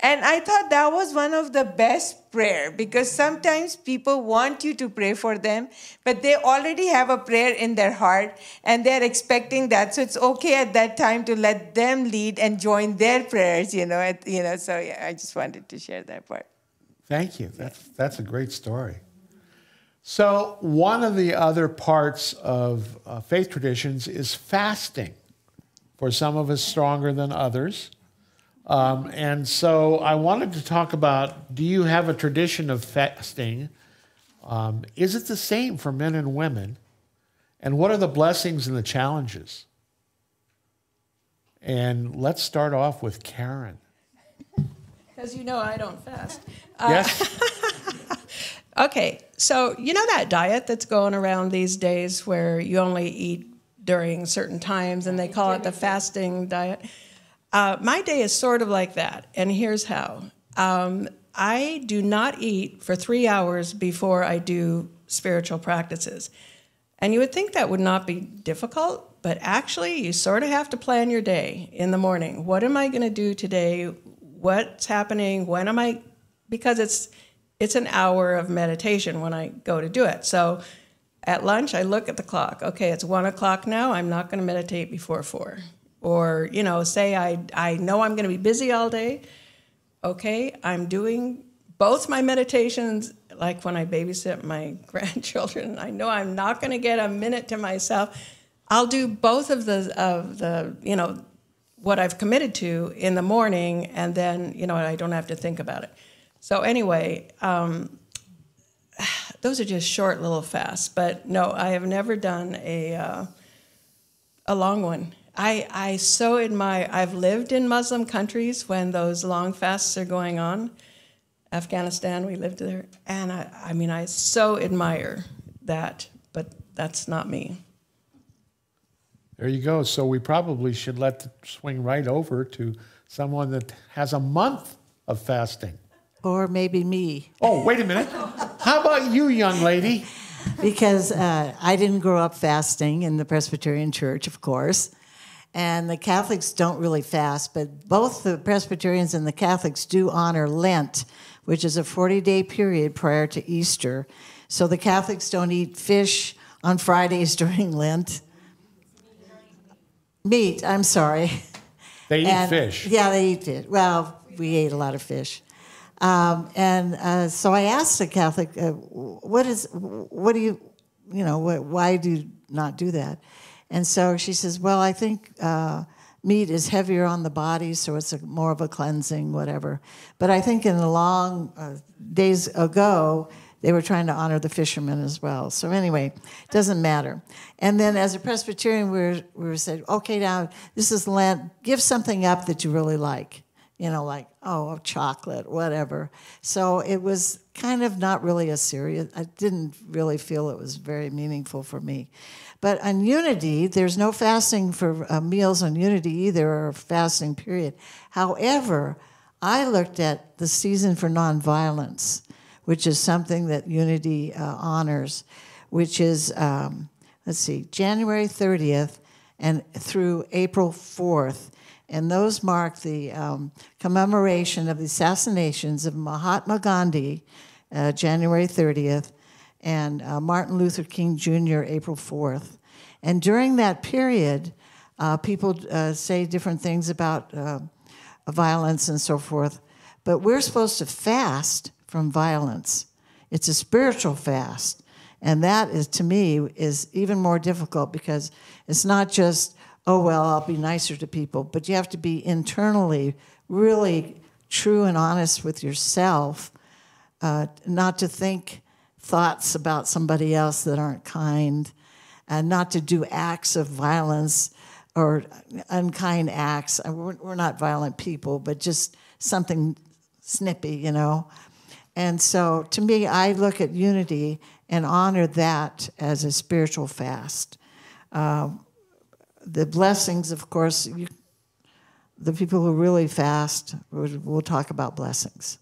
[SPEAKER 6] And I thought that was one of the best prayer because sometimes people want you to pray for them, but they already have a prayer in their heart and they're expecting that. So it's okay at that time to let them lead and join their prayers, you know. At, you know, so yeah, I just wanted to share that part.
[SPEAKER 3] Thank you. That's that's a great story. So one of the other parts of uh, faith traditions is fasting. For some of us, stronger than others. Um, and so I wanted to talk about do you have a tradition of fasting? Um, is it the same for men and women? And what are the blessings and the challenges? And let's start off with Karen.
[SPEAKER 4] Because you know I don't fast.
[SPEAKER 3] Yes.
[SPEAKER 4] Uh, okay, so you know that diet that's going around these days where you only eat during certain times, and they call it the fasting diet. Uh, my day is sort of like that, and here's how. Um, I do not eat for three hours before I do spiritual practices. And you would think that would not be difficult, but actually, you sort of have to plan your day in the morning. What am I going to do today? What's happening? When am I? Because it's it's an hour of meditation when I go to do it. So at lunch, I look at the clock. Okay, it's one o'clock now. I'm not going to meditate before four. Or, you know, say I, I know I'm going to be busy all day. Okay, I'm doing both my meditations, like when I babysit my grandchildren. I know I'm not going to get a minute to myself. I'll do both of the, of the, you know, what I've committed to in the morning, and then, you know, I don't have to think about it. So, anyway, um, those are just short little fasts. But no, I have never done a uh, a long one. I I so admire. I've lived in Muslim countries when those long fasts are going on. Afghanistan, we lived there, and I, I mean, I so admire that. But that's not me.
[SPEAKER 3] There you go. So we probably should let the swing right over to someone that has a month of fasting.
[SPEAKER 1] Or maybe me.
[SPEAKER 3] Oh, wait a minute. About you, young lady?
[SPEAKER 1] because uh, I didn't grow up fasting in the Presbyterian Church, of course. And the Catholics don't really fast, but both the Presbyterians and the Catholics do honor Lent, which is a 40 day period prior to Easter. So the Catholics don't eat fish on Fridays during Lent. Meat, I'm sorry.
[SPEAKER 3] They eat
[SPEAKER 1] And-
[SPEAKER 3] fish.
[SPEAKER 1] Yeah, they eat it. Well, we ate a lot of fish. Um, and uh, so I asked the Catholic, uh, what is, what do you, you know, what, why do you not do that? And so she says, well, I think uh, meat is heavier on the body, so it's a, more of a cleansing, whatever. But I think in the long uh, days ago, they were trying to honor the fishermen as well. So anyway, doesn't matter. And then as a Presbyterian, we were, we were said, okay, now this is Lent. Give something up that you really like. You know, like oh, chocolate, whatever. So it was kind of not really a serious. I didn't really feel it was very meaningful for me. But on Unity, there's no fasting for uh, meals on Unity either, or fasting period. However, I looked at the season for nonviolence, which is something that Unity uh, honors, which is, um, let's see, January 30th and through April 4th. And those mark the um, commemoration of the assassinations of Mahatma Gandhi, uh, January 30th, and uh, Martin Luther King Jr., April 4th. And during that period, uh, people uh, say different things about uh, violence and so forth, but we're supposed to fast from violence. It's a spiritual fast. And that is, to me, is even more difficult because it's not just, oh, well, I'll be nicer to people, but you have to be internally really true and honest with yourself, uh, not to think thoughts about somebody else that aren't kind, and not to do acts of violence or unkind acts. Uh, We're, not violent people, but just something snippy, you know. And so to me, I look at unity and honor that as a spiritual fast. Um, the blessings, of course, you, the people who really fast, we'll, we'll talk about blessings.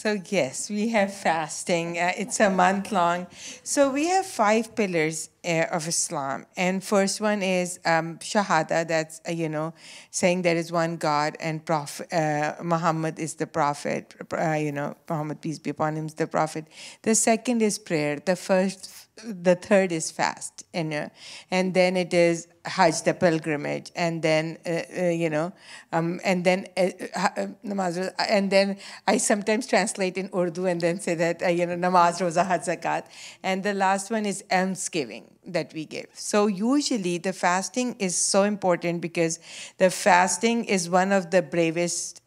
[SPEAKER 6] So, yes, we have fasting. Uh, it's a month long. So, we have five pillars uh, of Islam. And first one is um, Shahada, that's, uh, you know, saying there is one God and prophet, uh, Muhammad is the prophet, uh, you know, Muhammad, peace be upon him, is the prophet. The second is prayer. The first the third is fast and uh, and then it is hajj the pilgrimage and then uh, uh, you know um, and then uh, uh, namaz and then i sometimes translate in urdu and then say that uh, you know namaz roza hajj zakat. And the last one is almsgiving that we give. So usually the fasting is so important because the fasting is one of the bravest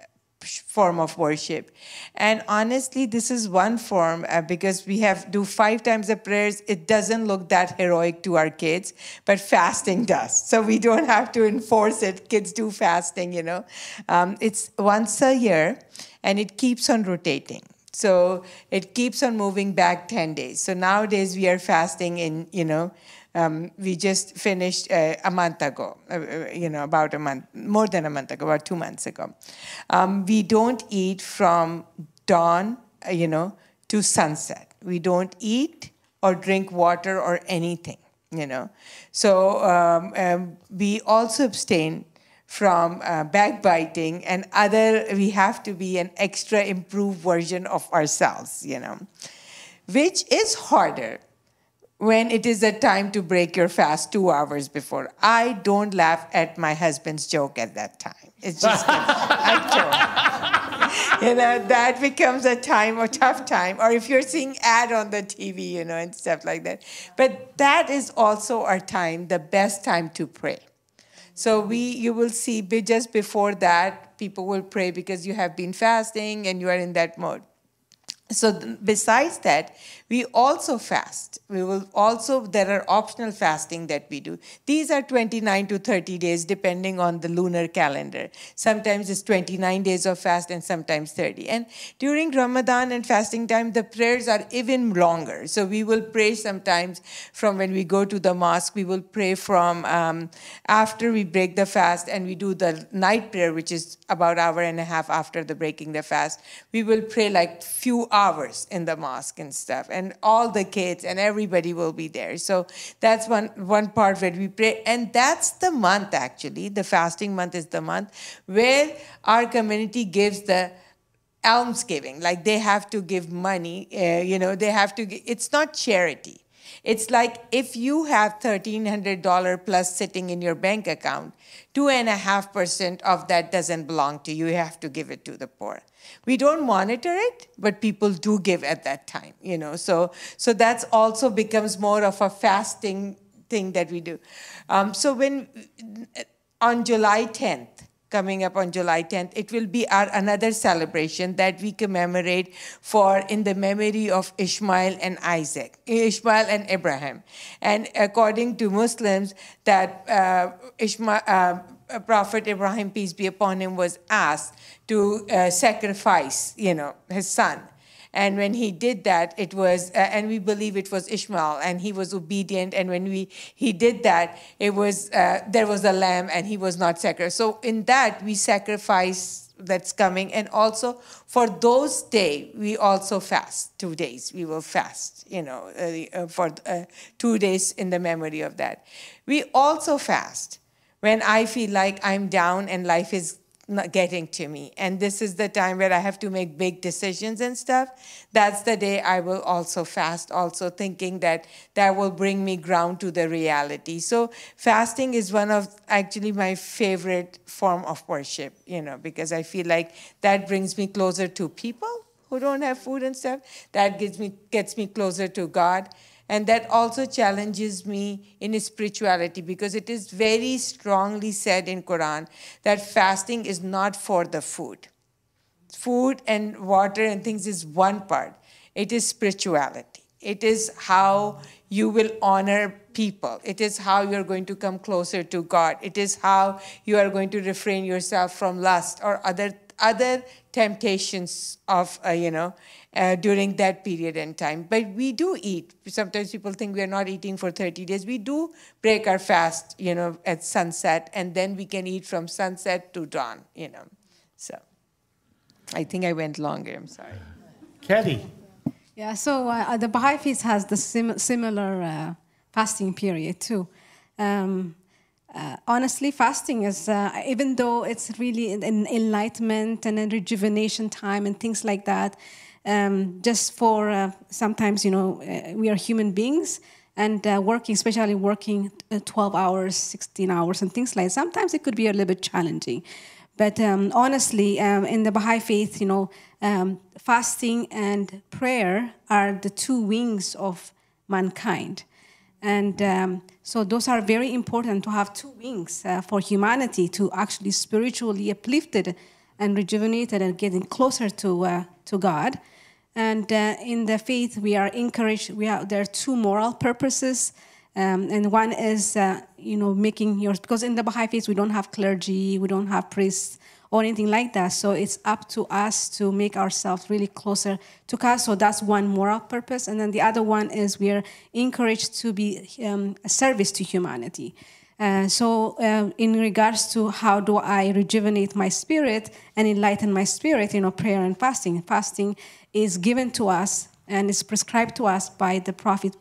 [SPEAKER 6] form of worship. And honestly this is one form uh, because we have do five times the prayers. It doesn't look that heroic to our kids but fasting does. So we don't have to enforce it. Kids do fasting you know. Um, it's once a year and it keeps on rotating. So it keeps on moving back 10 days. So nowadays we are fasting in you know um, we just finished uh, a month ago, uh, uh, you know, about a month, more than a month ago, about two months ago. Um, we don't eat from dawn, uh, you know, to sunset. We don't eat or drink water or anything, you know. So um, um, we also abstain from uh, backbiting and other, we have to be an extra improved version of ourselves, you know, which is harder when it is a time to break your fast two hours before. I don't laugh at my husband's joke at that time. It's just, I don't. You know, that becomes a time, a tough time. Or if you're seeing ad on the TV, you know, and stuff like that. But that is also our time, the best time to pray. So we, you will see, just before that, people will pray because you have been fasting and you are in that mode. So besides that, we also fast. We will also there are optional fasting that we do. These are 29 to 30 days depending on the lunar calendar. Sometimes it's 29 days of fast and sometimes 30. And during Ramadan and fasting time, the prayers are even longer. So we will pray sometimes from when we go to the mosque. We will pray from um, after we break the fast and we do the night prayer, which is about hour and a half after the breaking the fast. We will pray like few hours in the mosque and stuff and all the kids and everybody will be there. So that's one one part where we pray. And that's the month actually. The fasting month is the month where our community gives the almsgiving. Like they have to give money uh, you know they have to it's not charity it's like if you have $1,300 plus sitting in your bank account, two and a half percent of that doesn't belong to you. You have to give it to the poor. We don't monitor it, but people do give at that time, you know. So, so that's also becomes more of a fasting thing that we do. Um, so when on July 10th, coming up on July 10th. It will be our another celebration that we commemorate for in the memory of Ishmael and Isaac, Ishmael and Abraham. And according to Muslims, that uh, Ishmael, uh, Prophet Ibrahim, peace be upon him, was asked to uh, sacrifice, you know, his son. And when he did that, it was, uh, and we believe it was Ishmael, and he was obedient. And when we he did that, it was uh, there was a lamb, and he was not sacrificed. So in that we sacrifice that's coming, and also for those day we also fast two days. We will fast, you know, uh, uh for uh, two days in the memory of that. We also fast when I feel like I'm down and life is getting to me. And this is the time where I have to make big decisions and stuff. That's the day I will also fast, also thinking that that will bring me ground to the reality. So fasting is one of actually my favorite form of worship, you know, because I feel like that brings me closer to people who don't have food and stuff. That gets me gets me closer to God. And that also challenges me in spirituality because it is very strongly said in Quran that fasting is not for the food. Food and water and things is one part. It is spirituality. It is how you will honor people. It is how you're going to come closer to God. It is how you are going to refrain yourself from lust or other other temptations of uh, you know uh, during that period and time. But we do eat. Sometimes people think we are not eating for 30 days. We do break our fast, you know, at sunset, and then we can eat from sunset to dawn, you know. So I think I went longer. I'm sorry.
[SPEAKER 3] Katie.
[SPEAKER 5] Yeah, so uh, the Baha'i Feast has the sim- similar uh, fasting period too. Um, uh, honestly, fasting is, uh, even though it's really an enlightenment and a rejuvenation time and things like that, um, just for uh, sometimes, you know, uh, we are human beings and uh, working, especially working uh, 12 hours, 16 hours, and things like that. Sometimes it could be a little bit challenging. But um, honestly, um, in the Baha'i faith, you know, um, fasting and prayer are the two wings of mankind. And um, so those are very important to have two wings uh, for humanity to actually spiritually uplifted and rejuvenated and getting closer to, uh, to God. And uh, in the faith, we are encouraged. We are, there are two moral purposes. Um, and one is, uh, you know, making yours, because in the Baha'i faith, we don't have clergy, we don't have priests or anything like that. So it's up to us to make ourselves really closer to God. So that's one moral purpose. And then the other one is we are encouraged to be um, a service to humanity. Uh, so, uh, in regards to how do I rejuvenate my spirit and enlighten my spirit, you know, prayer and fasting. Fasting is given to us and is prescribed to us by the Prophet,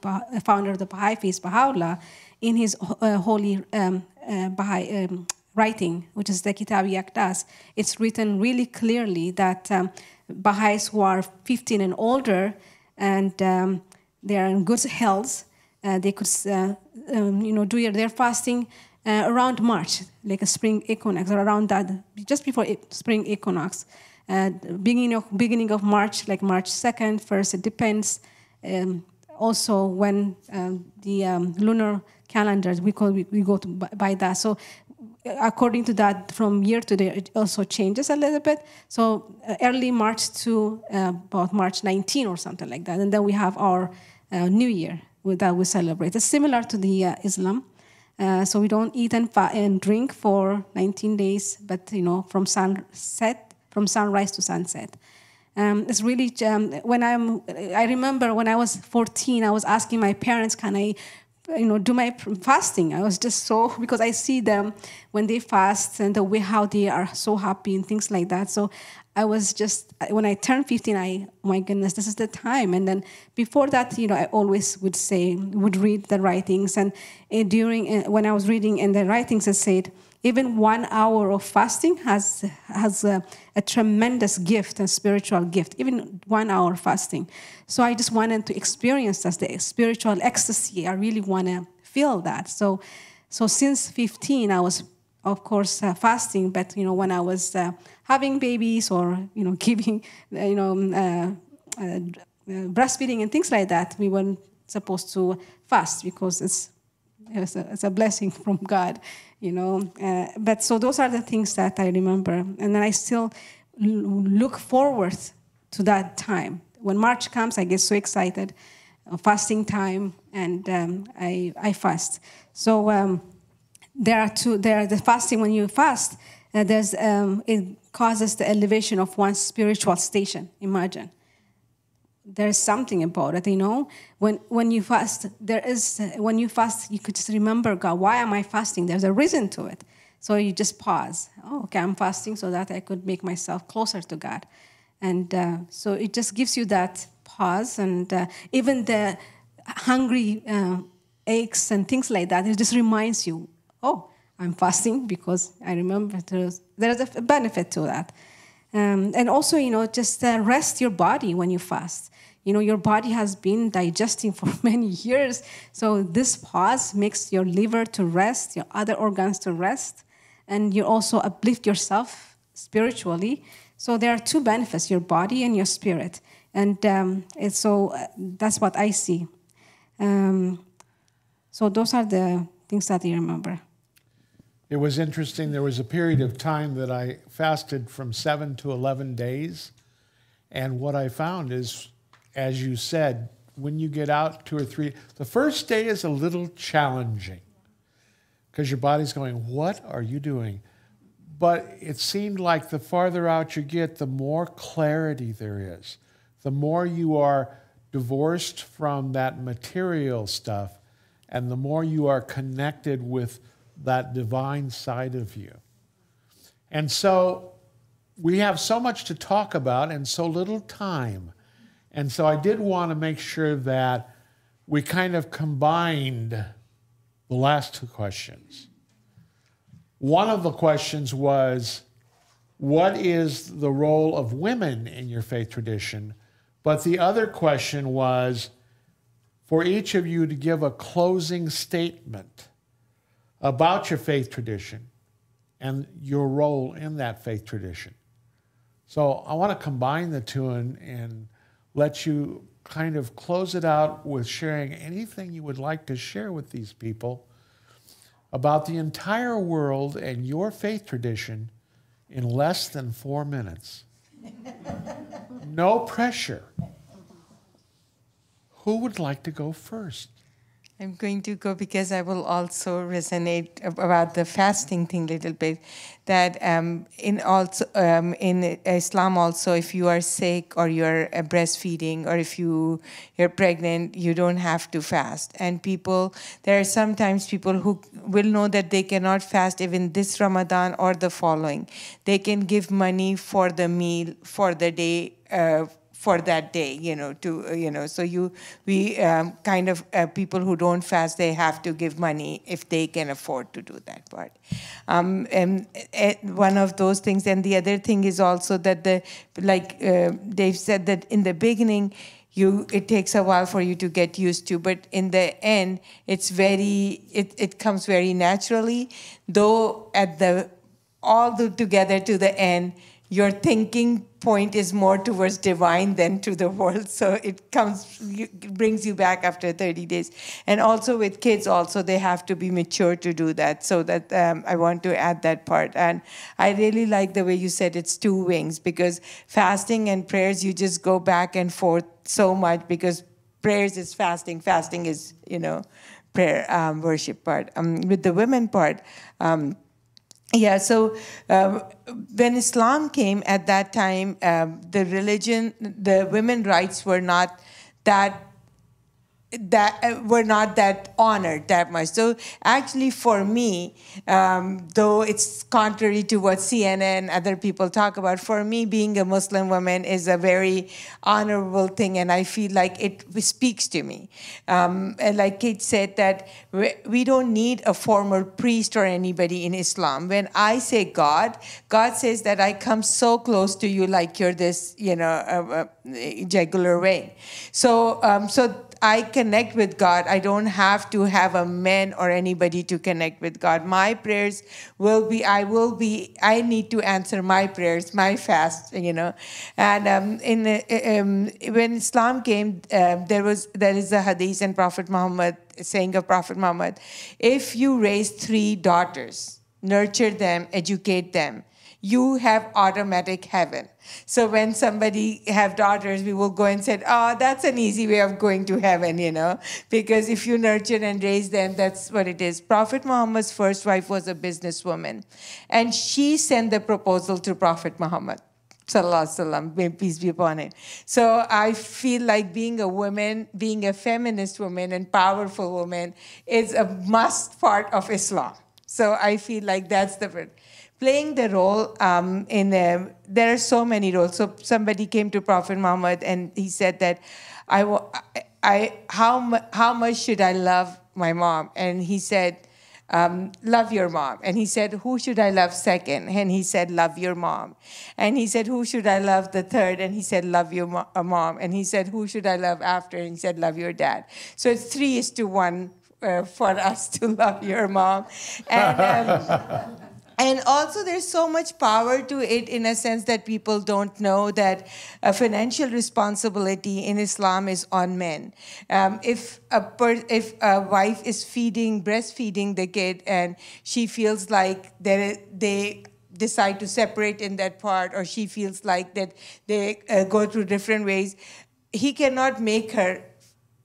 [SPEAKER 5] founder of the Baha'i Faith, Baha'u'llah, in his uh, holy um, uh, Baha'i um, writing, which is the Kitab Aqdas. It's written really clearly that um, Baha'is who are 15 and older and um, they are in good health, uh, they could uh, um, you know, do their fasting uh, around March, like a spring equinox, or around that, just before spring equinox. Uh, beginning of beginning of March, like March second, first. It depends. Um, also, when um, the um, lunar calendars we call we, we go by that. So, according to that, from year to year, it also changes a little bit. So, uh, early March to uh, about March 19 or something like that, and then we have our uh, New Year that we celebrate. It's similar to the Islam. Uh, so we don't eat and, and drink for 19 days, but you know, from sunset, from sunrise to sunset. Um, it's really um, when I'm. I remember when I was 14, I was asking my parents, "Can I you know do my fasting. I was just so because i see them when they fast and the way how they are so happy and things like that. So i was just when i turned 15 i oh my goodness this is the time. And then before that you know i always would say would read the writings. And uh, during uh, when i was reading in the writings it said even one hour of fasting has has a, a tremendous gift and spiritual gift even one hour fasting so I just wanted to experience as the spiritual ecstasy. I really want to feel that. So, so since 15, I was, of course, uh, fasting. But you know, when I was uh, having babies or you know, giving, uh, you know, um, uh, uh, breastfeeding and things like that, we weren't supposed to fast because it's it's a, it's a blessing from God, you know. Uh, but so those are the things that I remember, and then I still look forward to that time when March comes, I get so excited. Uh, fasting time, and um, I, I fast. So um, there are two. There are the fasting when you fast. Uh, there's um, it causes the elevation of one's spiritual station. Imagine. There's something about it, you know. When when you fast, there is when you fast, you could just remember God. Why am I fasting? There's a reason to it. So you just pause. Oh, okay, I'm fasting so that I could make myself closer to God. And uh, so it just gives you that pause. And uh, even the hungry uh, aches and things like that, it just reminds you, oh, I'm fasting because I remember there's, there's a benefit to that. Um, and also, you know, just uh, rest your body when you fast. You know, your body has been digesting for many years. So this pause makes your liver to rest, your other organs to rest, and you also uplift yourself spiritually so there are two benefits your body and your spirit. And um, so uh, that's what I see. Um, so those are the things that I remember.
[SPEAKER 3] It was interesting. There was a period of time that I fasted from seven to 11 days. And what I found is, as you said, when you get out two or three, the first day is a little challenging because your body's going, What are you doing? But it seemed like the farther out you get, the more clarity there is. The more you are divorced from that material stuff, and the more you are connected with that divine side of you. And so we have so much to talk about and so little time. And so I did want to make sure that we kind of combined the last two questions. One of the questions was, What is the role of women in your faith tradition? But the other question was, for each of you to give a closing statement about your faith tradition and your role in that faith tradition. So I want to combine the two and, and let you kind of close it out with sharing anything you would like to share with these people about the entire world and your faith tradition in less than four minutes. no pressure. Who would like to go first?
[SPEAKER 6] I'm going to go because I will also resonate about the fasting thing a little bit. That um, in also um, in Islam also, if you are sick or you're uh, breastfeeding or if you you're pregnant, you don't have to fast. And people, there are sometimes people who will know that they cannot fast even this Ramadan or the following. They can give money for the meal for the day. Uh, for that day you know to uh, you know so you we um, kind of uh, people who don't fast they have to give money if they can afford to do that part. Um, and, uh, one of those things and the other thing is also that the like uh, dave said that in the beginning you it takes a while for you to get used to but in the end it's very it, it comes very naturally though at the all the, together to the end your thinking point is more towards divine than to the world. So it comes brings you back after 30 days. And also with kids also they have to be mature to do that. So that um, i want to add that part. And i really like the way you said it's two wings because fasting and prayers you just go back and forth so much because prayers is fasting. Fasting is you know prayer um, worship part. Um, with the women part um, yeah, so uh, when Islam came at that time, um, the religion, the women rights were not that that uh, were not that honored that much. So actually, for me, um, though it's contrary to what CNN and other people talk about, for me, being a Muslim woman is a very honorable thing, and I feel like it speaks to me. Um, and like Kate said, that we, don't need a former priest or anybody in Islam. When I say God, God says that I come so close to you, like you're this, you know, uh, uh, vein. So, um, so I connect with God. I don't have to have a man or anybody to connect with God. My prayers will be, I will be, I need to answer my prayers, my fast, you know. And um, in um, when Islam came, uh, there was there is a hadith and Prophet Muhammad saying of Prophet Muhammad, if you raise three daughters, nurture them, educate them, you have automatic heaven. So when somebody have daughters, we will go and say, oh, that's an easy way of going to heaven, you know, because if you nurture and raise them, that's what it is. Prophet Muhammad's first wife was a businesswoman, and she sent the proposal to Prophet Muhammad. Sallallahu may peace be upon him. So I feel like being a woman, being a feminist woman and powerful woman is a must part of Islam. So I feel like that's the playing the role um, in the, there are so many roles. So somebody came to Prophet Muhammad and he said that I, I how how much should I love my mom? And he said. Um, love your mom. And he said, Who should I love second? And he said, Love your mom. And he said, Who should I love the third? And he said, Love your mo- uh, mom. And he said, Who should I love after? And he said, Love your dad. So it's three is to one uh, for us to love your mom. And, um, and also there's so much power to it in a sense that people don't know that a financial responsibility in islam is on men. Um, if a per- if a wife is feeding breastfeeding the kid and she feels like they decide to separate in that part or she feels like that they uh, go through different ways he cannot make her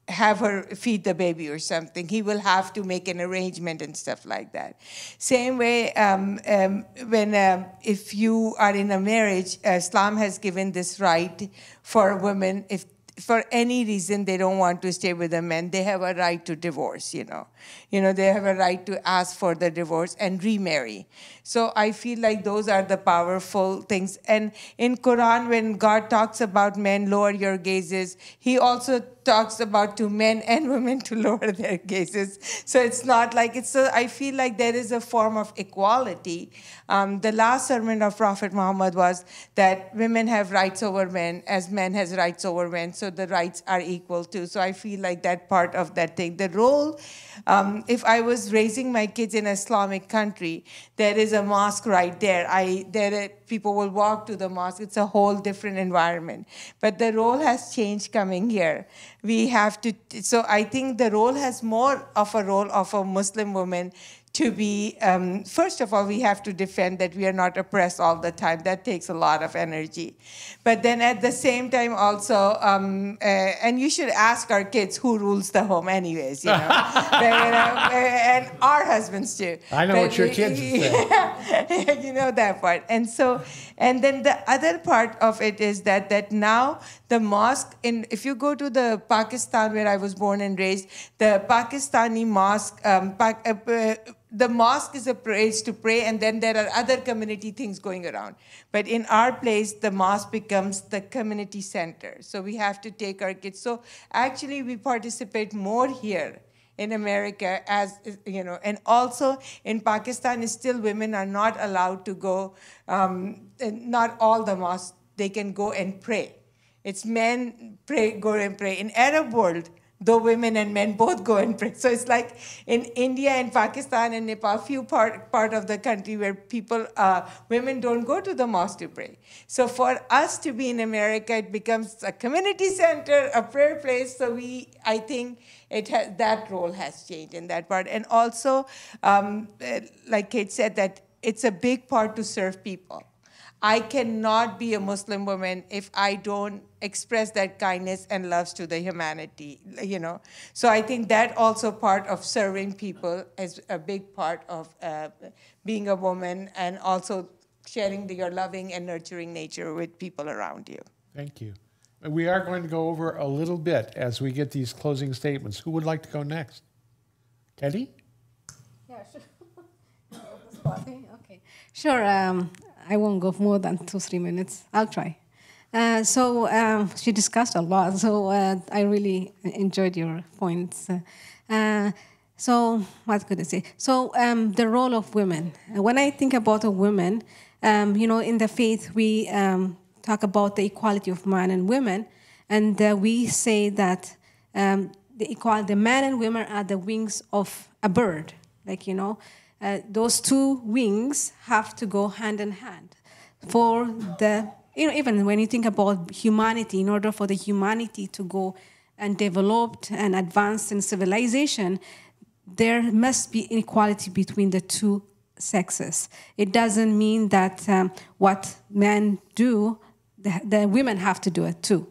[SPEAKER 6] have her feed the baby or something. He will have to make an arrangement and stuff like that. Same way, um, um, when um, if you are in a marriage, uh, Islam has given this right for women if for any reason they don't want to stay with a man, they have a right to divorce, you know. You know, they have a right to ask for the divorce and remarry. So I feel like those are the powerful things. And in Quran, when God talks about men, lower your gazes, he also talks about to men and women to lower their gazes. So it's not like it's, a, I feel like there is a form of equality. Um, the last sermon of Prophet Muhammad was that women have rights over men as men has rights over men. So the rights are equal too. So I feel like that part of that thing. The role, um, if I was raising my kids in Islamic country, there is a mosque right there. I, there people will walk to the mosque. It's a whole different environment. But the role has changed coming here. We have to, so I think the role has more of a role of a Muslim woman to be, um, first of all, we have to defend that we are not oppressed all the time. That takes a lot of energy. But then at the same time, also, um, uh, and you should ask our kids who rules the home, anyways, you know, but, you know and our husbands too.
[SPEAKER 3] I know but, what your kids
[SPEAKER 6] say. you know that part. And so, and then the other part of it is that that now the mosque in if you go to the Pakistan where I was born and raised, the Pakistani mosque. Um, uh, the mosque is a place to pray, and then there are other community things going around. But in our place, the mosque becomes the community center. So we have to take our kids. So actually, we participate more here in America as you know, and also in Pakistan, still women are not allowed to go. Um, not all the mosques they can go and pray. It's men pray, go and pray. In Arab world, though women and men both go and pray. So it's like in India and Pakistan and Nepal, few part, part of the country where people, uh, women don't go to the mosque to pray. So for us to be in America, it becomes a community center, a prayer place. So we, I think, it has, that role has changed in that part. And also, um, uh, like Kate said, that it's a big part to serve people. I cannot be a Muslim woman if I don't express that kindness and loves to the humanity, you know. So I think that also part of serving people is a big part of uh, being a woman and also sharing the, your loving and nurturing nature with people around you.
[SPEAKER 3] Thank you. We are going to go over a little bit as we get these closing statements. Who would like to go next? Teddy?
[SPEAKER 5] Yeah, sure. okay. Sure. Um, I won't go more than two, three minutes. I'll try. Uh, so um, she discussed a lot. So uh, I really enjoyed your points. Uh, so what could I say? So um, the role of women. When I think about a woman, um, you know, in the faith we um, talk about the equality of man and women, and uh, we say that um, the equal, the man and women are the wings of a bird. Like you know, uh, those two wings have to go hand in hand for the you know even when you think about humanity, in order for the humanity to go and develop and advance in civilization, there must be inequality between the two sexes. It doesn't mean that um, what men do, the, the women have to do it too.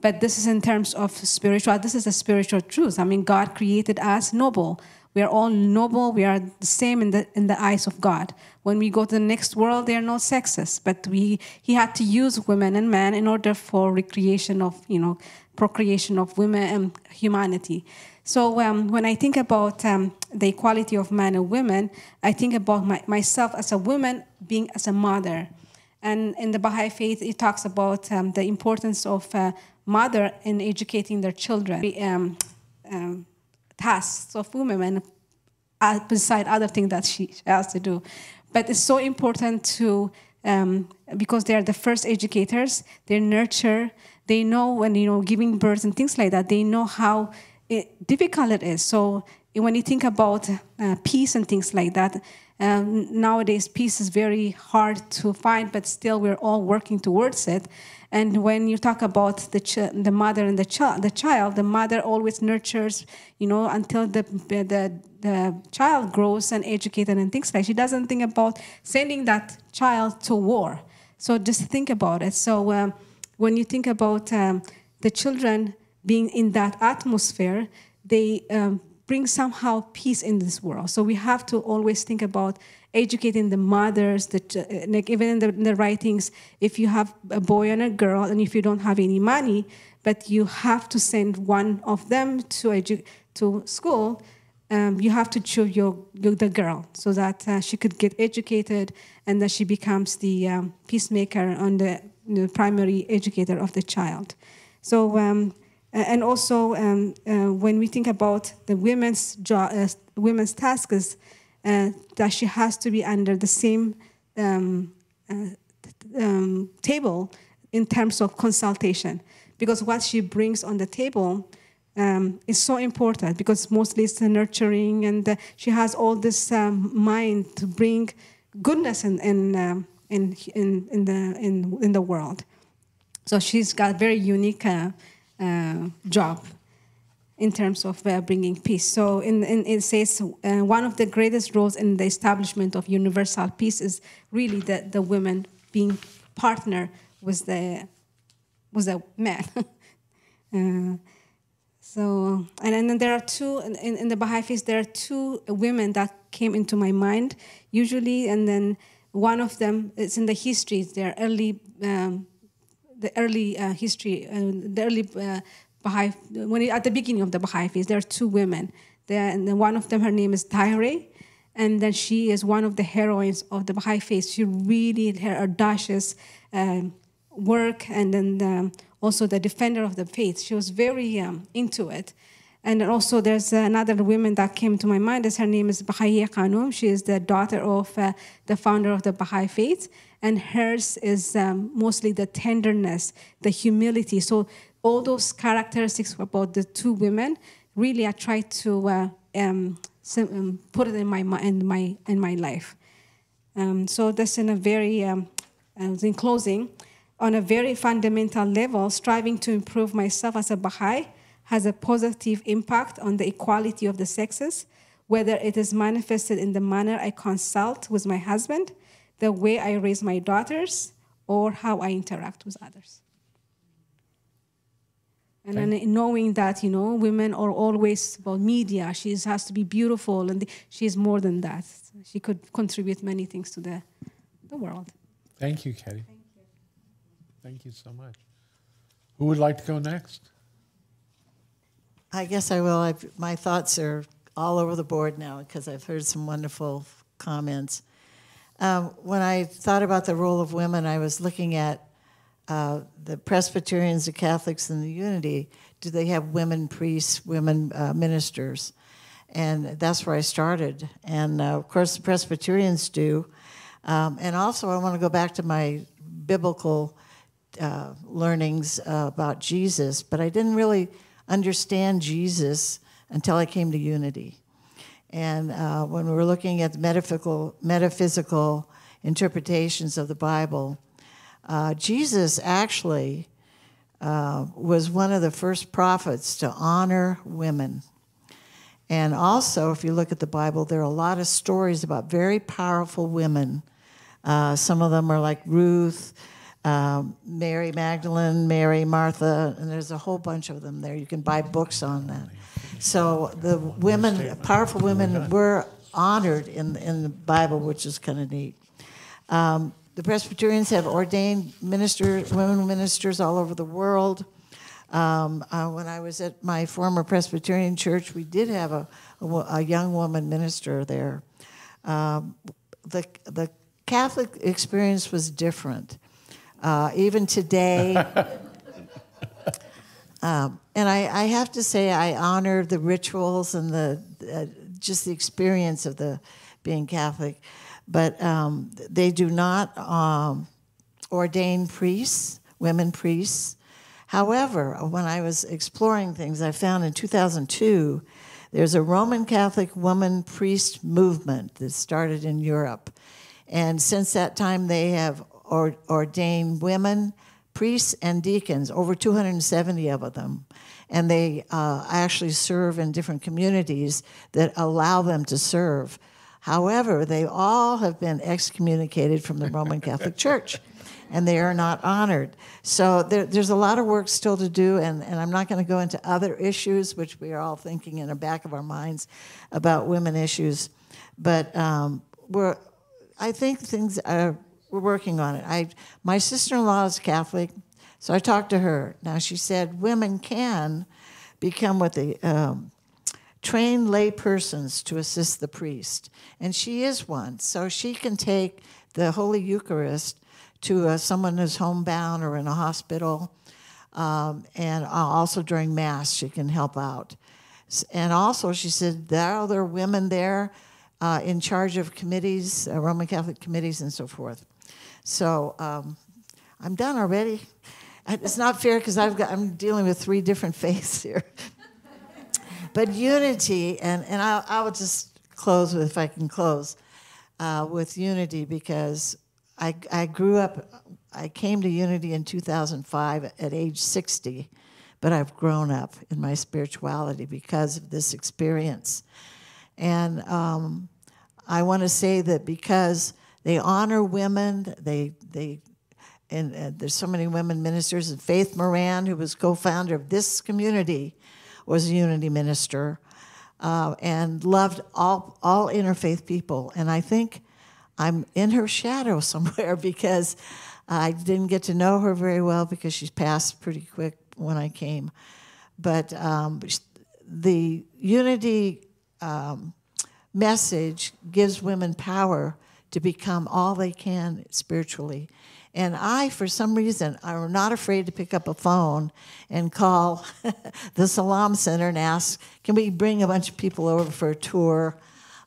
[SPEAKER 5] But this is in terms of spiritual, this is a spiritual truth. I mean, God created us noble. We are all noble. We are the same in the, in the eyes of God. When we go to the next world, there are no sexes. But we, he had to use women and men in order for recreation of, you know, procreation of women and humanity. So um, when I think about um, the equality of men and women, I think about my, myself as a woman being as a mother. And in the Baha'i faith, it talks about um, the importance of a mother in educating their children. Um, um, tasks of women, uh, beside other things that she has to do. But it's so important to um, because they are the first educators. They nurture. They know when you know giving birth and things like that. They know how it, difficult it is. So when you think about uh, peace and things like that, um, nowadays peace is very hard to find, but still we're all working towards it. And when you talk about the ch- the mother and the child, the child, the mother always nurtures, you know, until the, the the child grows and educated and things like. She doesn't think about sending that child to war. So just think about it. So um, when you think about um, the children being in that atmosphere, they um, bring somehow peace in this world. So we have to always think about educating the mothers, the, uh, like even in the, in the, writings, if you have a boy and a girl, and if you don't have any money, but you have to send one of them to edu- to school, um, you have to choose your, your, the girl so that uh, she could get educated and that she becomes the um, peacemaker and the, the, primary educator of the child. So um, and also, um, uh, when we think about the women's job, uh, women's tasks, uh, that she has to be under the same um, uh, um, table in terms of consultation, because what she brings on the table um, is so important. Because mostly it's the nurturing, and she has all this um, mind to bring goodness in in, um, in in in the in in the world. So she's got a very unique uh, uh, job in terms of uh, bringing peace. So in, in, it says uh, one of the greatest roles in the establishment of universal peace is really the, the women being partner with the with the man. uh, so and, and then there are two in, in the Baha'i faith there are two women that came into my mind usually and then one of them is in the history their early um, the early uh, history, uh, the early uh, Baha'i, when at the beginning of the Baha'i faith, there are two women. There, and one of them, her name is Tahirih, and then she is one of the heroines of the Baha'i faith. She really, her audacious um, work, and then um, also the defender of the faith. She was very um, into it. And also, there's another woman that came to my mind. Is her name is Bahiyyih Khanum. She is the daughter of uh, the founder of the Baha'i faith, and hers is um, mostly the tenderness, the humility. So all those characteristics about the two women, really, I try to uh, um, um put it in my in my in my life. Um, so that's in a very um, in closing, on a very fundamental level, striving to improve myself as a Baha'i has a positive impact on the equality of the sexes, whether it is manifested in the manner I consult with my husband, the way I raise my daughters, or how I interact with others. And then knowing that, you know, women are always about media. She has to be beautiful, and she is more than that. She could contribute many things to the, the world.
[SPEAKER 3] Thank you, Katie. Thank you. Thank you so much. Who would like to go next?
[SPEAKER 1] I guess I will. I've, my thoughts are all over the board now because I've heard some wonderful comments. Um, when I thought about the role of women, I was looking at uh, the Presbyterians, the Catholics, and the Unity. Do they have women priests, women uh, ministers? And that's where I started. And uh, of course, the Presbyterians do. Um, and also, I want to go back to my biblical uh, learnings about Jesus, but I didn't really understand Jesus until I came to Unity. And uh, when we were looking at the metaphysical, metaphysical interpretations of the Bible, uh, Jesus actually uh, was one of the first prophets to honor women. And also, if you look at the Bible, there are a lot of stories about very powerful women. Uh, some of them are like Ruth, um, Mary Magdalene, Mary, Martha, and there's a whole bunch of them there. You can buy books on that. So the women, powerful women, were honored in in the Bible, which is kind of neat. Um, the Presbyterians have ordained ministers, women ministers all over the world. Um, uh, when I was at my former Presbyterian church, we did have a, a, a young woman minister there. Um, the, the Catholic experience was different. Uh, even today, um, and I, I, have to say, I honor the rituals and the uh, just the experience of the being Catholic, but um, they do not um, ordain priests, women priests. However, when I was exploring things, I found in 2002 there's a Roman Catholic woman priest movement that started in Europe. And since that time, they have or, ordained women priests and deacons, over 270 of them. And they uh, actually serve in different communities that allow them to serve. However, they all have been excommunicated from the Roman Catholic Church and they are not honored. So there, there's a lot of work still to do, and, and I'm not going to go into other issues, which we are all thinking in the back of our minds about women issues. But um, we're, I think things are we're working on it. I, my sister-in-law is Catholic, so I talked to her. Now she said women can become what they um, train lay persons to assist the priest, and she is one. So she can take the Holy Eucharist to uh, someone who's homebound or in a hospital, um, and also during Mass she can help out. And also, she said there are other women there uh, in charge of committees, uh, Roman Catholic committees, and so forth. So um, I'm done already. It's not fair because I've I'm dealing with three different faiths here. But unity, and and I, I will just close with if I can close uh, with unity because I I grew up. I came to unity in 2005 at age 60, but I've grown up in my spirituality because of this experience, and um, I want to say that because they honor women. They they and, and, there's so many women ministers. And Faith Moran, who was co-founder of this community, was a unity minister, uh, and loved all all interfaith people. And I think I'm in her shadow somewhere because I didn't get to know her very well because she's passed pretty quick when I came. But um, the unity um, message gives women power to become all they can spiritually. And I, for some reason, I'm not afraid to pick up a phone and call the Salam Center and ask, can we bring a bunch of people over for a tour?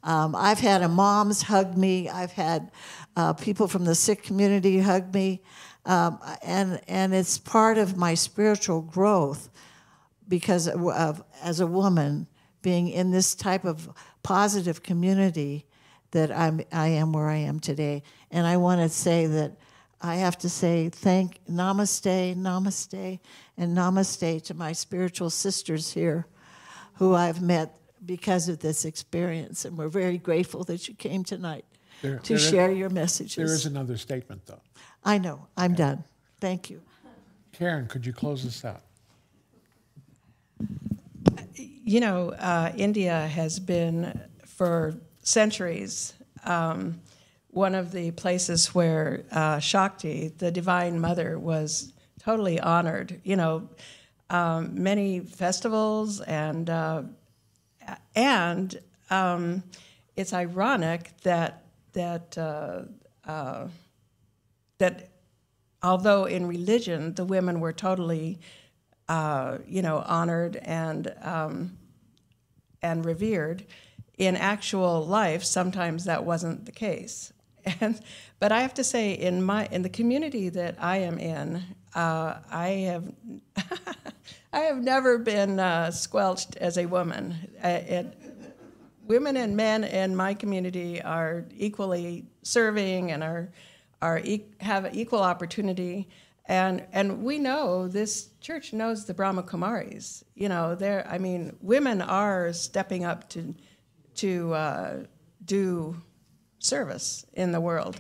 [SPEAKER 1] Um, I've had a moms hug me. I've had uh, people from the Sikh community hug me. Um, and, and it's part of my spiritual growth because of, of, as a woman being in this type of positive community that I'm, I am where I am today. And I want to say that I have to say thank namaste, namaste, and namaste to my spiritual sisters here who I've met because of this experience. And we're very grateful that you came tonight there, to there share is, your messages.
[SPEAKER 3] There is another statement, though.
[SPEAKER 1] I know. I'm okay. done. Thank you.
[SPEAKER 3] Karen, could you close this out?
[SPEAKER 4] You know, uh, India has been for centuries, um, one of the places where uh, Shakti, the Divine Mother, was totally honored. You know, um, many festivals and uh, and um, it's ironic that that uh, uh, that although in religion the women were totally uh, you know honored and um, and revered, in actual life sometimes that wasn't the case. And but I have to say in my in the community that I am in, uh, I have I have never been uh, squelched as a woman. Uh, it, women and men in my community are equally serving and are are e- have equal opportunity. And and we know this church knows the Brahma Kumaris. You know, there. I mean, women are stepping up to to uh, do service in the world.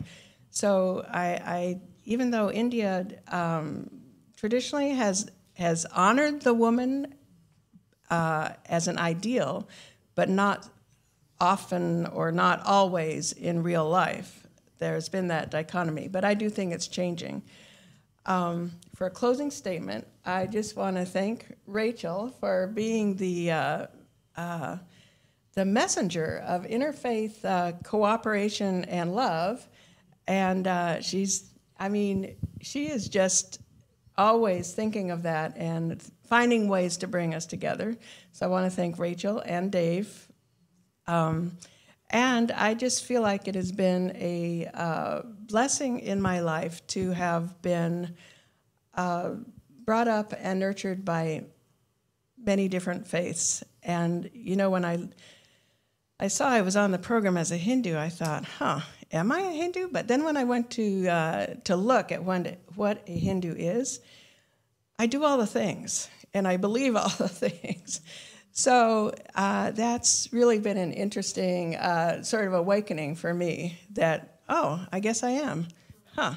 [SPEAKER 4] So I, I even though India um, traditionally has has honored the woman uh, as an ideal, but not often or not always in real life. There's been that dichotomy, but I do think it's changing. Um, for a closing statement, I just want to thank Rachel for being the uh, uh, the messenger of interfaith uh, cooperation and love, and uh, she's I mean she is just always thinking of that and finding ways to bring us together. So I want to thank Rachel and Dave. Um, and I just feel like it has been a uh, blessing in my life to have been uh, brought up and nurtured by many different faiths. And you know, when I I saw I was on the program as a Hindu, I thought, "Huh, am I a Hindu?" But then when I went to uh, to look at what a Hindu is, I do all the things and I believe all the things. So uh, that's really been an interesting uh, sort of awakening for me that, oh, I guess I am. Huh.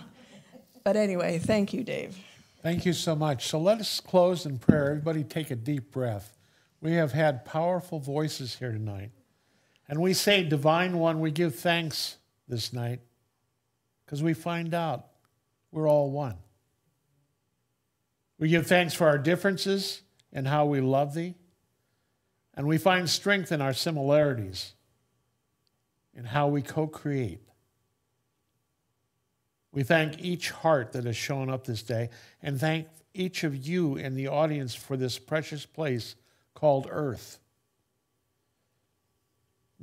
[SPEAKER 4] But anyway, thank you, Dave.
[SPEAKER 3] Thank you so much. So let us close in prayer. Everybody take a deep breath. We have had powerful voices here tonight. And we say, Divine One, we give thanks this night because we find out we're all one. We give thanks for our differences and how we love Thee. And we find strength in our similarities, in how we co create. We thank each heart that has shown up this day and thank each of you in the audience for this precious place called Earth.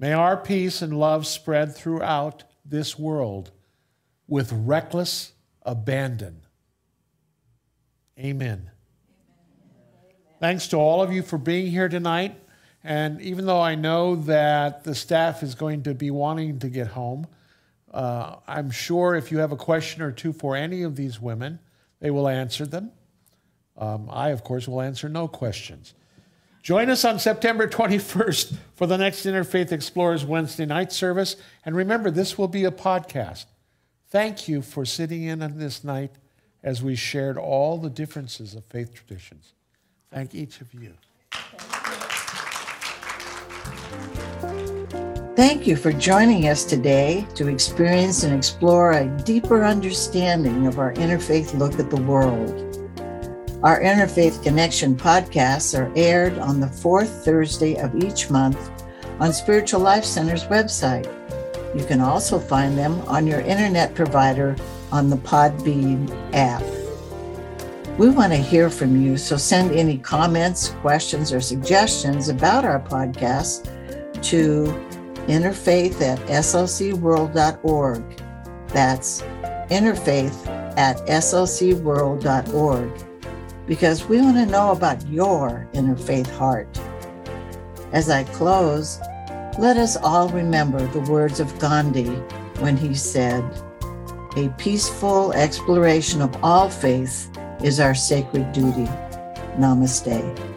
[SPEAKER 3] May our peace and love spread throughout this world with reckless abandon. Amen. Thanks to all of you for being here tonight. And even though I know that the staff is going to be wanting to get home, uh, I'm sure if you have a question or two for any of these women, they will answer them. Um, I, of course, will answer no questions. Join us on September 21st for the next Interfaith Explorers Wednesday night service. And remember, this will be a podcast. Thank you for sitting in on this night as we shared all the differences of faith traditions. Thank each of you.
[SPEAKER 1] Thank you for joining us today to experience and explore a deeper understanding of our interfaith look at the world. Our Interfaith Connection podcasts are aired on the fourth Thursday of each month on Spiritual Life Center's website. You can also find them on your internet provider on the Podbean app. We want to hear from you, so send any comments, questions, or suggestions about our podcast to interfaith at slcworld.org. That's interfaith at slcworld.org because we want to know about your interfaith heart. As I close, let us all remember the words of Gandhi when he said, A peaceful exploration of all faiths is our sacred duty. Namaste.